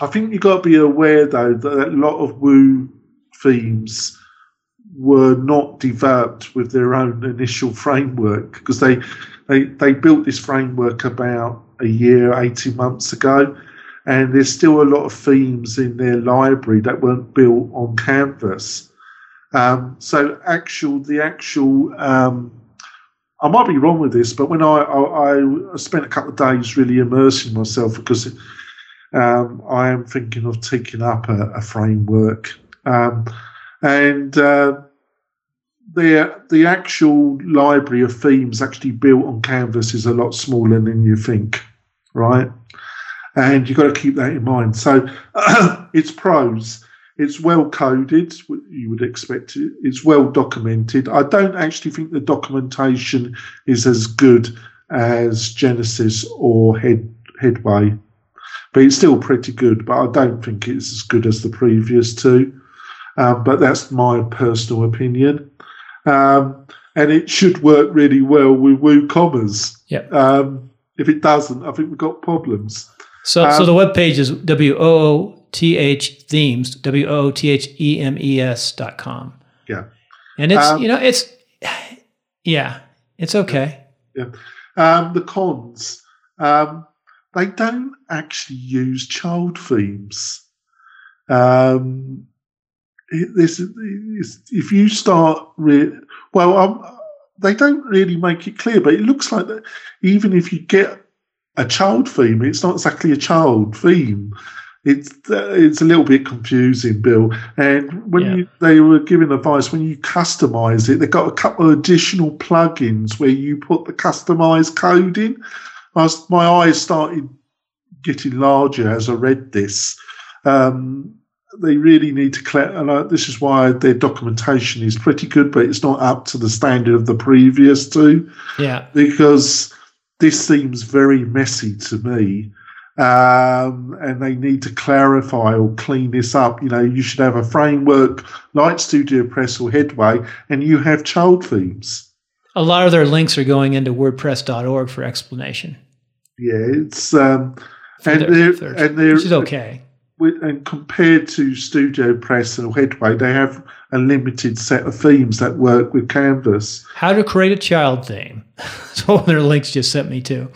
I think you've got to be aware though that a lot of Woo themes were not developed with their own initial framework because they, they they built this framework about a year, 18 months ago. and there's still a lot of themes in their library that weren't built on Canvas. Um, so actual the actual um, I might be wrong with this, but when I, I, I spent a couple of days really immersing myself because um, I am thinking of taking up a, a framework, um, and uh, the the actual library of themes actually built on Canvas is a lot smaller than you think, right? And you've got to keep that in mind. So it's pros. It's well coded. You would expect it. It's well documented. I don't actually think the documentation is as good as Genesis or Head Headway, but it's still pretty good. But I don't think it's as good as the previous two. Um, but that's my personal opinion. Um, and it should work really well with WooCommerce. Yeah. Um, if it doesn't, I think we've got problems. So, so the web page is w o o t h themes w o o t h e m e s dot com. Yeah. And it's you know it's yeah it's okay. Yeah. Um, the cons. Um, they don't actually use child themes. Um, this if you start re- well um, they don't really make it clear but it looks like that even if you get a child theme it's not exactly a child theme it's uh, it's a little bit confusing bill and when yeah. you, they were giving advice when you customize it they've got a couple of additional plugins where you put the customized code in was, my eyes started getting larger as i read this um, they really need to clear. And uh, this is why their documentation is pretty good, but it's not up to the standard of the previous two. Yeah, because this seems very messy to me. Um, and they need to clarify or clean this up. You know, you should have a framework like Studio Press or Headway, and you have child themes. A lot of their links are going into WordPress.org for explanation. Yeah, it's um, and they're, and they're which is okay and compared to Studio Press and Headway, they have a limited set of themes that work with Canvas. How to create a child theme. That's of their links just sent me to.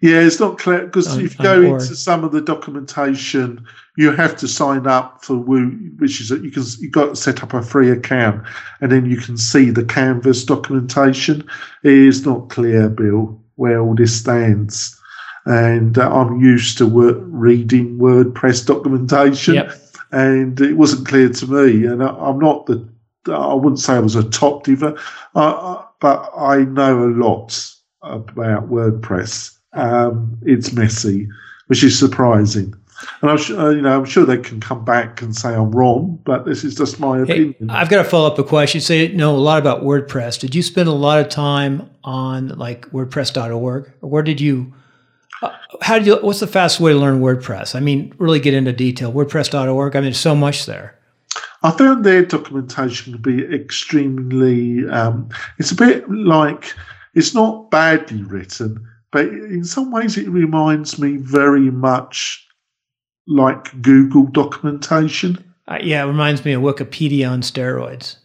Yeah, it's not clear because if you go into some of the documentation, you have to sign up for Woo, which is that you can you got to set up a free account, and then you can see the Canvas documentation. It is not clear, Bill, where all this stands and uh, I'm used to reading WordPress documentation, yep. and it wasn't clear to me. And I, am not the, I wouldn't say I was a top diver, uh, but I know a lot about WordPress. Um, it's messy, which is surprising. And I'm sure, uh, you know, I'm sure they can come back and say I'm wrong, but this is just my opinion. Hey, I've got to follow up a question. You say you know a lot about WordPress. Did you spend a lot of time on like WordPress.org, or where did you? Uh, how do you? What's the fastest way to learn WordPress? I mean, really get into detail. WordPress.org. I mean, there's so much there. I found their documentation to be extremely. Um, it's a bit like it's not badly written, but in some ways it reminds me very much like Google documentation. Uh, yeah, it reminds me of Wikipedia on steroids.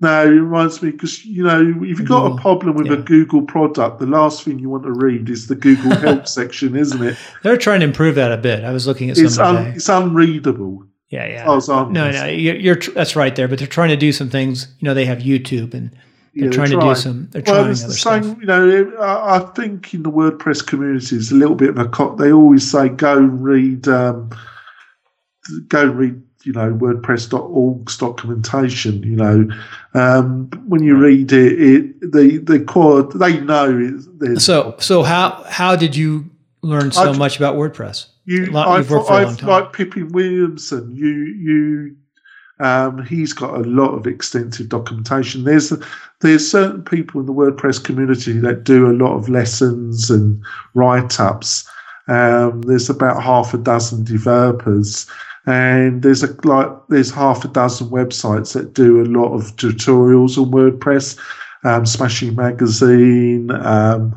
No, it reminds me because you know if you've got Google, a problem with yeah. a Google product, the last thing you want to read is the Google help section, isn't it? They're trying to improve that a bit. I was looking at some. it's un, it's unreadable. Yeah, yeah. no, no, you're, you're, that's right there. But they're trying to do some things. You know, they have YouTube and they're trying, trying, to do some. They're well, trying it's the same. Stuff. You know, I, think in the WordPress community, it's a little bit of a. Cock they always say go and read. Um, go and read you know WordPress.org's documentation. You know, um, when you read it, it they they core they know. it. so so how how did you learn so I've, much about WordPress? You, I've, I've like Pippin Williamson. You you. Um, he's got a lot of extensive documentation. There's there's certain people in the WordPress community that do a lot of lessons and write ups. Um, there's about half a dozen developers and there's a like there's half a dozen websites that do a lot of tutorials on WordPress. Um, Smashing Magazine. Um,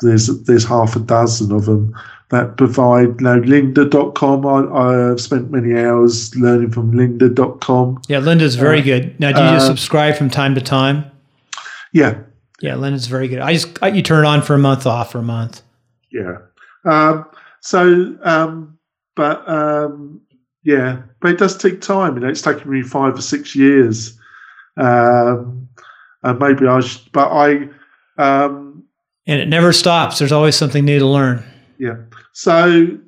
there's there's half a dozen of them that provide. You know, Lynda.com. I, I've spent many hours learning from Lynda.com. Yeah, Lynda's very uh, good. Now, do you just uh, subscribe from time to time? Yeah. Yeah, Lynda's very good. I just I, you turn it on for a month, off for a month. Yeah. Um, So, um, but um, yeah, but it does take time. You know, it's taken me five or six years. Um, and maybe I should, but I. Um, and it never stops. There's always something new to learn. Yeah. So,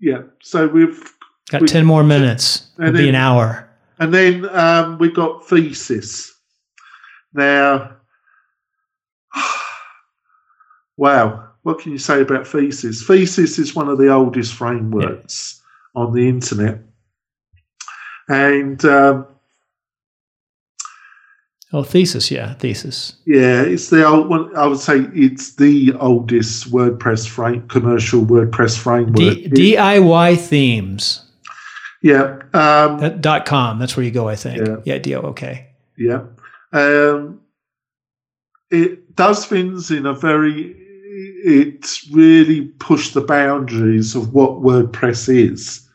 yeah. So we've got we, 10 more minutes. It'll then, be an hour. And then um, we've got thesis. Now, wow, what can you say about thesis? Thesis is one of the oldest frameworks yeah. on the internet. And um, Oh, thesis, yeah, thesis. Yeah, it's the old one. I would say it's the oldest WordPress frame, commercial WordPress framework. D- DIY themes. Yeah. Um, that, dot com. That's where you go, I think. Yeah. Yeah. Deal. Okay. Yeah. Um, it does things in a very. It's really pushed the boundaries of what WordPress is.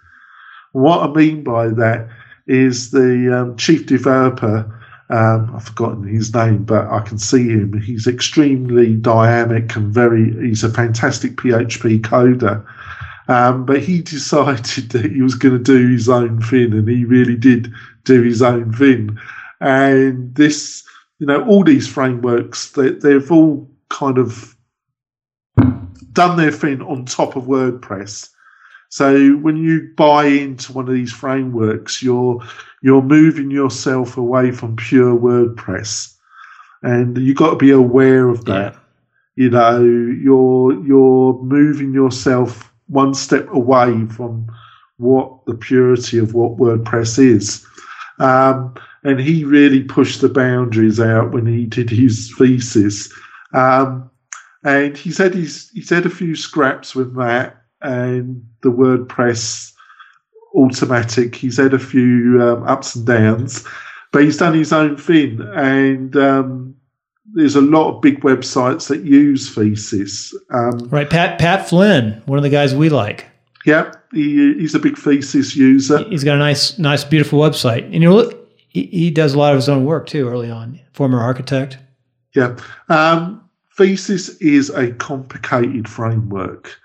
What I mean by that is the um, chief developer um, I've forgotten his name, but I can see him. He's extremely dynamic and very. He's a fantastic PHP coder. Um, but he decided that he was going to do his own thing, and he really did do his own thing. And this, you know, all these frameworks, they, they've all kind of done their thing on top of WordPress. So when you buy into one of these frameworks, you're you're moving yourself away from pure WordPress, and you've got to be aware of that. Yeah. You know, you're you're moving yourself one step away from what the purity of what WordPress is. Um, and he really pushed the boundaries out when he did his thesis. Um, and he's had his, he's had a few scraps with that and the WordPress Automattic. He's had a few um, ups and downs, but he's done his own thing. And um, there's a lot of big websites that use Thesis. Um, right, Pat Pat Flynn, one of the guys we like. Yeah, he, he's a big Thesis user. He's got a nice, nice, beautiful website, and you know, he, he does a lot of his own work too. Early on, former architect. Yeah, um, Thesis is a complicated framework.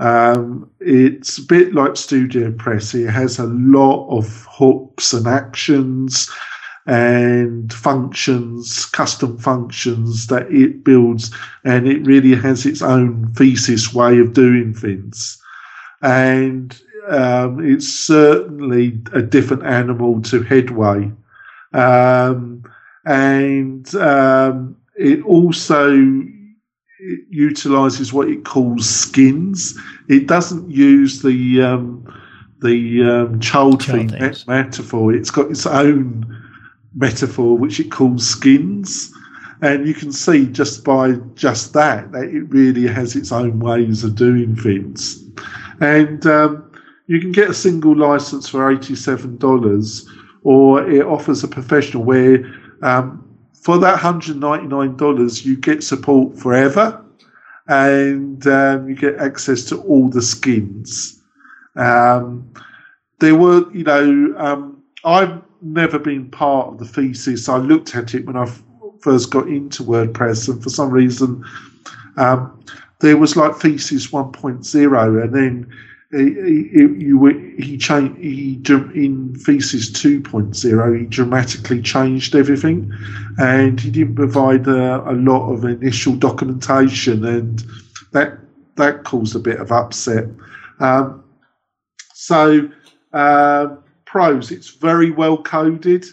Um, it's a bit like Studio Press. It has a lot of hooks and actions and functions, custom functions that it builds, and it really has its own thesis way of doing things. And um, it's certainly a different animal to Headway. Um, and um, it also it utilizes what it calls skins. It doesn't use the um, the um, child, child theme metaphor. It's got its own metaphor, which it calls skins. And you can see just by just that that it really has its own ways of doing things. And um, you can get a single license for eighty-seven dollars, or it offers a professional where um, for that $199, you get support forever and um, you get access to all the skins. Um, there were, you know, um, I've never been part of the thesis. I looked at it when I first got into WordPress, and for some reason, um, there was like thesis 1.0, and then he, he, he changed he in thesis 2.0 he dramatically changed everything. And he didn't provide a, a, lot of initial documentation and that that caused a bit of upset. Um, so uh, pros it's very well coded.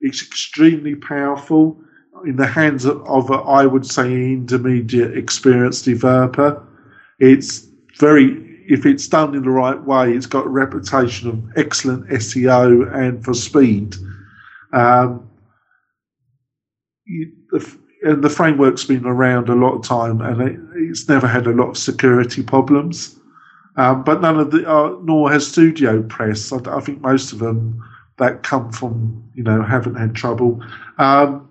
It's extremely powerful in the hands of, of a, I would say intermediate experienced developer. It's very if it's done in the right way, it's got a reputation of excellent SEO and for speed. Um, and the framework's been around a lot of time, and it, it's never had a lot of security problems. Um, but none of the, uh, nor has Studio Press. I, I, think most of them that come from, you know, haven't had trouble. Um,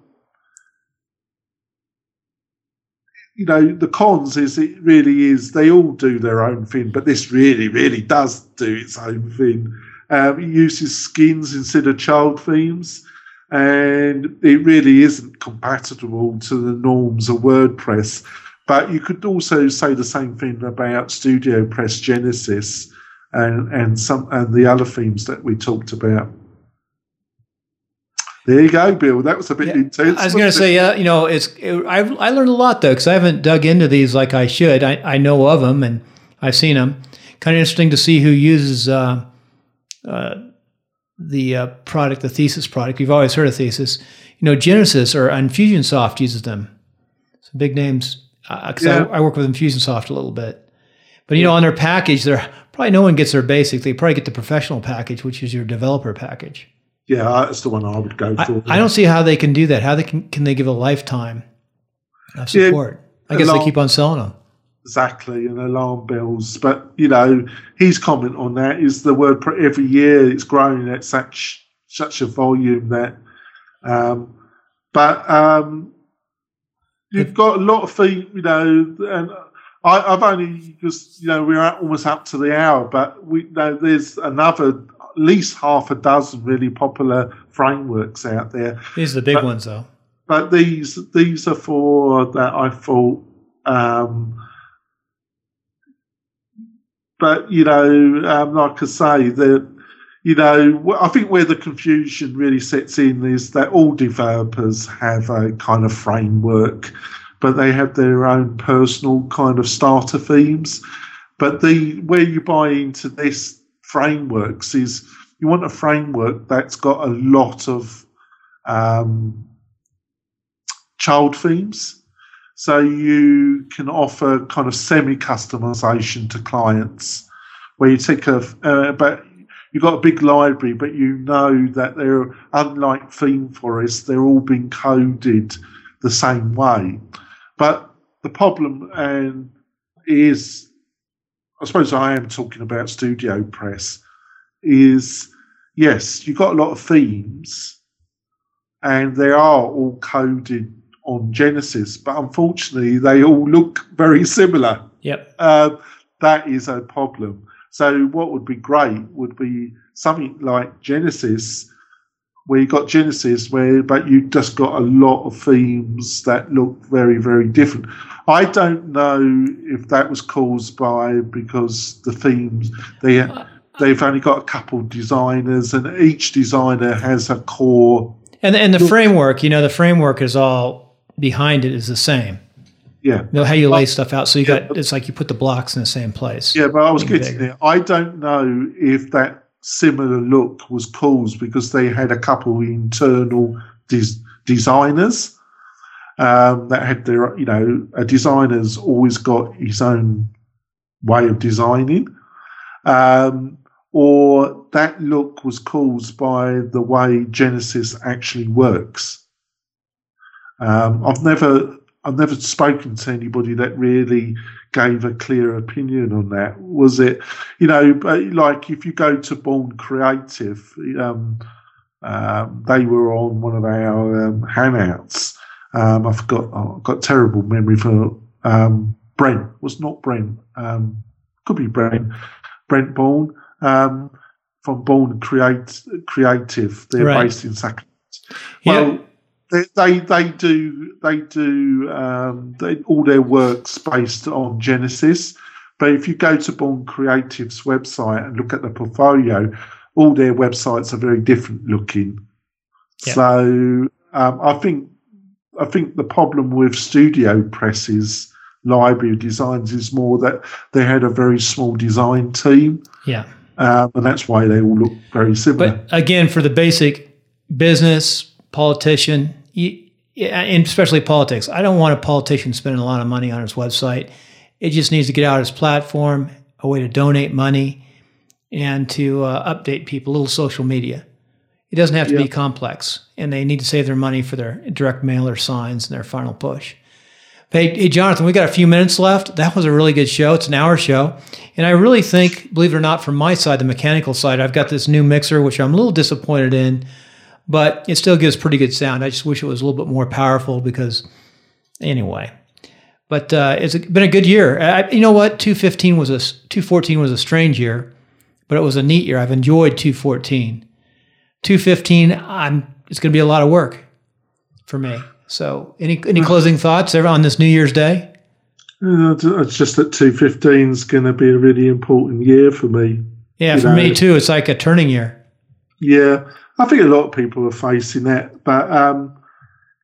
you know, the cons is it really is they all do their own thing, but this really, really does do its own thing. Um, it uses skins instead of child themes, and it really isn't compatible to the norms of WordPress. But you could also say the same thing about Studio Press Genesis and and some and the other themes that we talked about. There you go, Bill. That was a bit Yeah, intense. I was going to say, yeah, you know, it's it, I I learned a lot though because I haven't dug into these like I should. I, I know of them and I've seen them. Kind of interesting to see who uses uh, uh, the uh, product, the Thesis product. You've always heard of Thesis. You know, Genesis or Infusionsoft uses them. Some big names. Because Yeah. I, I work with Infusionsoft a little bit. But you know, on their package, they're probably no one gets their basic. They probably get the professional package, which is your developer package. Yeah, that's the one I would go I, for. I don't see how they can do that. How they can can they give a lifetime of Yeah, support? I guess they keep on selling them. exactly and alarm bells. But you know, his comment on that is the word every year it's growing at such such a volume that. Um, but um, you've got a lot of things, you know, and I, I've only because you know we're almost up to the hour, but we you know there's another least half a dozen really popular frameworks out there. These are the big But- ones, though. but these these are for that I thought. Um, but you know, um, like I say, that you know, I think where the confusion really sets in is that all developers have a kind of framework, but they have their own personal kind of starter themes. But the where you buy into this frameworks is you want a framework that's got a lot of um, child themes. So you can offer kind of semi customization to clients where you take a, uh, but you've got a big library, but you know that they're, unlike theme forests, they're all being coded the same way. But the problem and is, I suppose I am talking about Studio Press, is yes, you've got a lot of themes and they are all coded on Genesis, but unfortunately, they all look very similar. Yep. Uh, that is a problem. So, what would be great would be something like Genesis, where you got Genesis, where but you just got a lot of themes that look very, very different. I don't know if that was caused by because the themes they uh, they've only got a couple designers, and each designer has a core. And and the framework, you know, the framework is all behind it is the same. Yeah, You know, how you lay stuff out. So you got it's like you put the blocks in the same place. Yeah, but I was getting there. I don't know if that similar look was caused because they had a couple internal des- designers um, that had their, you know, a designer's always got his own way of designing, um, or that look was caused by the way Genesis actually works. Um, I've never, I've never spoken to anybody that really gave a clear opinion on that. Was it, you know, like if you go to Born Creative, um, um, they were on one of our um, hangouts. Um, I've got oh, I've got terrible memory for um, Brent. Was not Brent. Um, could be Brent. Brent Bourne um, from Born Create Creative. They're Right. based in Sacramento. Yeah. Well, they, they they do they do um, they, all their works based on Genesis. But if you go to Born Creative's website and look at the portfolio, all their websites are very different looking. Yeah. So um, I think I think the problem with Studio Press's library designs is more that they had a very small design team, Yeah. um, and that's why they all look very similar. But again, for the basic business politician, you, and especially politics, I don't want a politician spending a lot of money on his website. It just needs to get out his platform, a way to donate money, and to uh, update people. A little social media. It doesn't have to be complex, and they need to save their money for their direct mailer signs and their final push. Hey, hey, Jonathan, we got a few minutes left. That was a really good show. It's an hour show. And I really think, believe it or not, from my side, the mechanical side, I've got this new mixer, which I'm a little disappointed in, but it still gives pretty good sound. I just wish it was a little bit more powerful because, anyway. But uh, it's been a good year. I, you know what? 215 was a 214 was a strange year, but it was a neat year. I've enjoyed 214. 215, I'm. It's going to be a lot of work for me. So, any any closing thoughts on this New Year's Day? It's just that 215 is going to be a really important year for me. Yeah, for know. me too. It's like a turning year. Yeah, I think a lot of people are facing that, but um,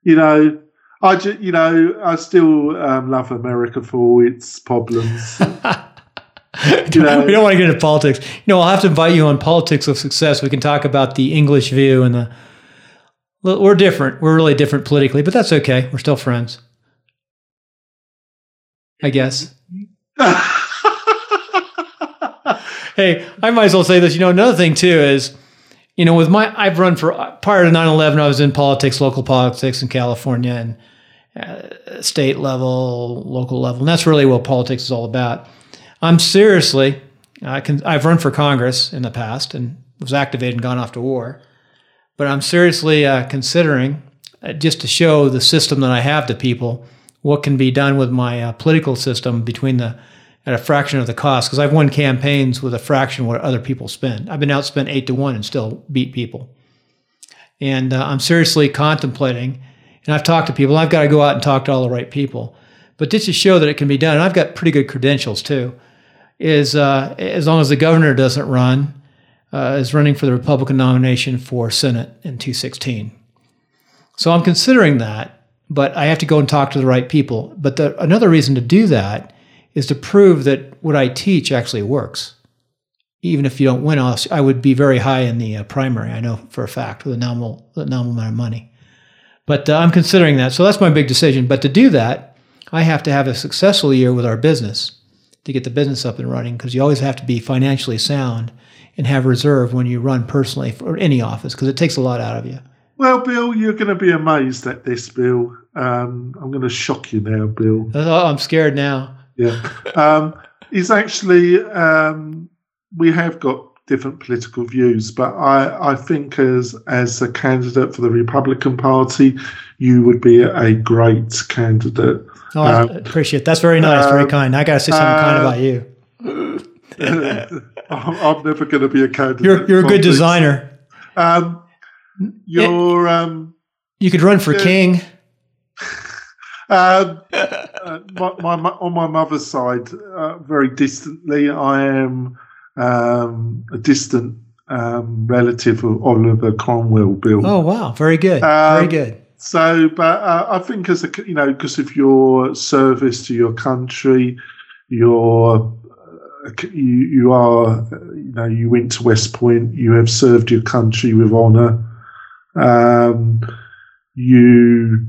you know, I just, you know, I still um, love America for all its problems. you know, we don't want to get into politics. You know, I'll have to invite you on politics of success. We can talk about the English view and the. We're different. We're really different politically, but that's okay. We're still friends. I guess. hey, I might as well say this. You know, another thing too is, you know, with my I've run for prior to 9/11, I was in politics, local politics in California, and uh, state level, local level, and that's really what politics is all about. I'm seriously, I can, I've run for Congress in the past and was activated and gone off to war, but I'm seriously uh, considering uh, just to show the system that I have to people what can be done with my uh, political system between the at a fraction of the cost because I've won campaigns with a fraction of what other people spend. I've been outspent eight to one and still beat people. And uh, I'm seriously contemplating, and I've talked to people. I've got to go out and talk to all the right people, but just to show that it can be done. And I've got pretty good credentials too is uh, as long as the governor doesn't run, uh, is running for the Republican nomination for Senate in 216. So I'm considering that, but I have to go and talk to the right people. But the, another reason to do that is to prove that what I teach actually works. Even if you don't win, I would be very high in the uh, primary. I know for a fact with a nominal, a nominal amount of money. But uh, I'm considering that. So that's my big decision. But to do that, I have to have a successful year with our business to get the business up and running because you always have to be financially sound and have reserve when you run personally for any office because it takes a lot out of you. Well, Bill, you're going to be amazed at this, Bill. Um, I'm going to shock you now, Bill. Oh, I'm scared now. Yeah. Um, it's actually, um, we have got different political views, but I, I think as as a candidate for the Republican Party, you would be a great candidate. Oh, I um, appreciate it. That's very nice, very um, kind. I got to say something uh, kind about you. I'm never going to be a candidate. You're, you're a good designer. Um, you're. Um, you could run for king. Um, uh, my, my, on my mother's side, uh, very distantly, I am um, a distant um, relative of Oliver Cromwell. Bill. Oh wow, very good, very good. So, but uh, I think as a you know, because of your service to your country, your uh, you, you are you know you went to West Point, you have served your country with honour. Um, you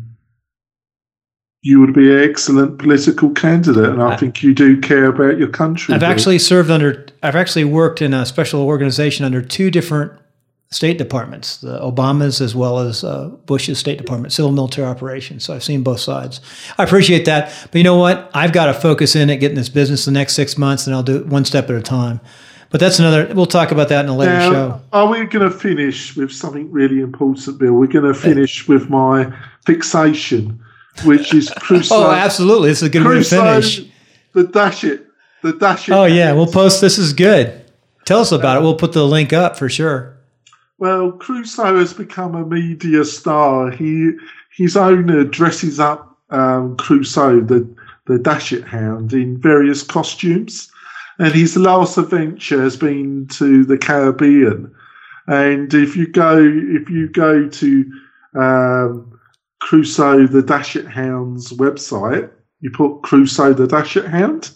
you would be an excellent political candidate, and I, I think you do care about your country. I've actually served under. I've actually worked in a special organization under two different State Departments, the Obamas as well as uh, Bush's State Department, civil military operations. So I've seen both sides. I appreciate that. But you know what? I've got to focus in at getting this business the next six months, and I'll do it one step at a time. But that's another, we'll talk about that in a later now, show. Are we going to finish with something really important, Bill? We're going to finish with my fixation, which is Crusoe. oh, absolutely. It's a good Crusoe, way to finish. The dash it. The dash it. Oh, yeah. We'll post, this is good. Tell us about it. We'll put the link up for sure. Well, Crusoe has become a media star. He his owner dresses up um, Crusoe, the the Dachshund, in various costumes, and his last adventure has been to the Caribbean. And if you go if you go to um, Crusoe the Dachshund's website, you put Crusoe the Dachshund,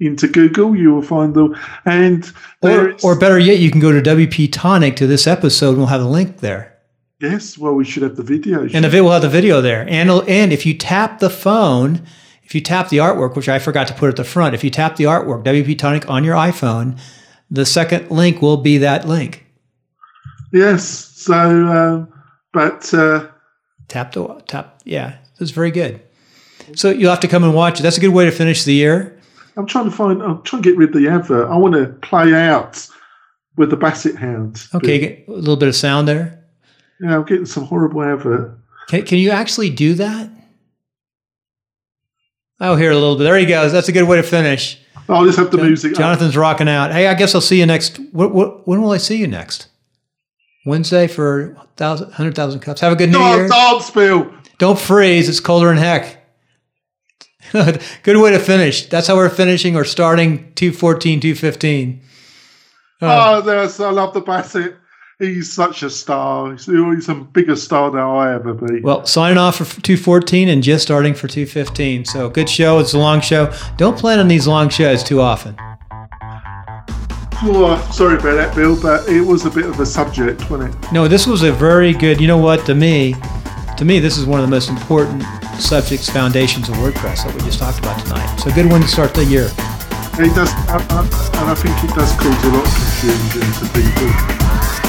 into Google, you will find them. And or, or better yet, you can go to WP Tonic to this episode, and we'll have a link there. Yes, well, we should have the video. And if it will have the video there. And and if you tap the phone, if you tap the artwork, which I forgot to put at the front, if you tap the artwork, WP Tonic on your iPhone, the second link will be that link. Yes. So, uh, but uh, tap the tap. Yeah, it's very good. So you'll have to come and watch it. That's a good way to finish the year. I'm trying to find. I'm trying to get rid of the advert. I want to play out with the Basset Hound. Okay, a little bit of sound there. Yeah, I'm getting some horrible advert. Can, can you actually do that? Oh, here a little bit. There he goes. That's a good way to finish. I'll just have the music. Jonathan's rocking out. Hey, I guess I'll see you next. What, what, when will I see you next? Wednesday for 100,000 cups. Have a good New Year. Dance, Bill. Don't freeze. It's colder than heck. Good way to finish. That's how we're finishing or starting 214, 215. Uh, oh, there's, I love the Bassett. He's such a star. He's, he's a bigger star than I ever be. Well, signing off for 214 and just starting for 215. So good show. It's a long show. Don't plan on these long shows too often. Oh, sorry about that, Bill, but it was a bit of a subject, wasn't it? No, this was a very good. You know what? To me, to me, this is one of the most important subjects, foundations of WordPress that we just talked about tonight. So, good one to start the year. It does, and I think it does cause a lot of confusion to people.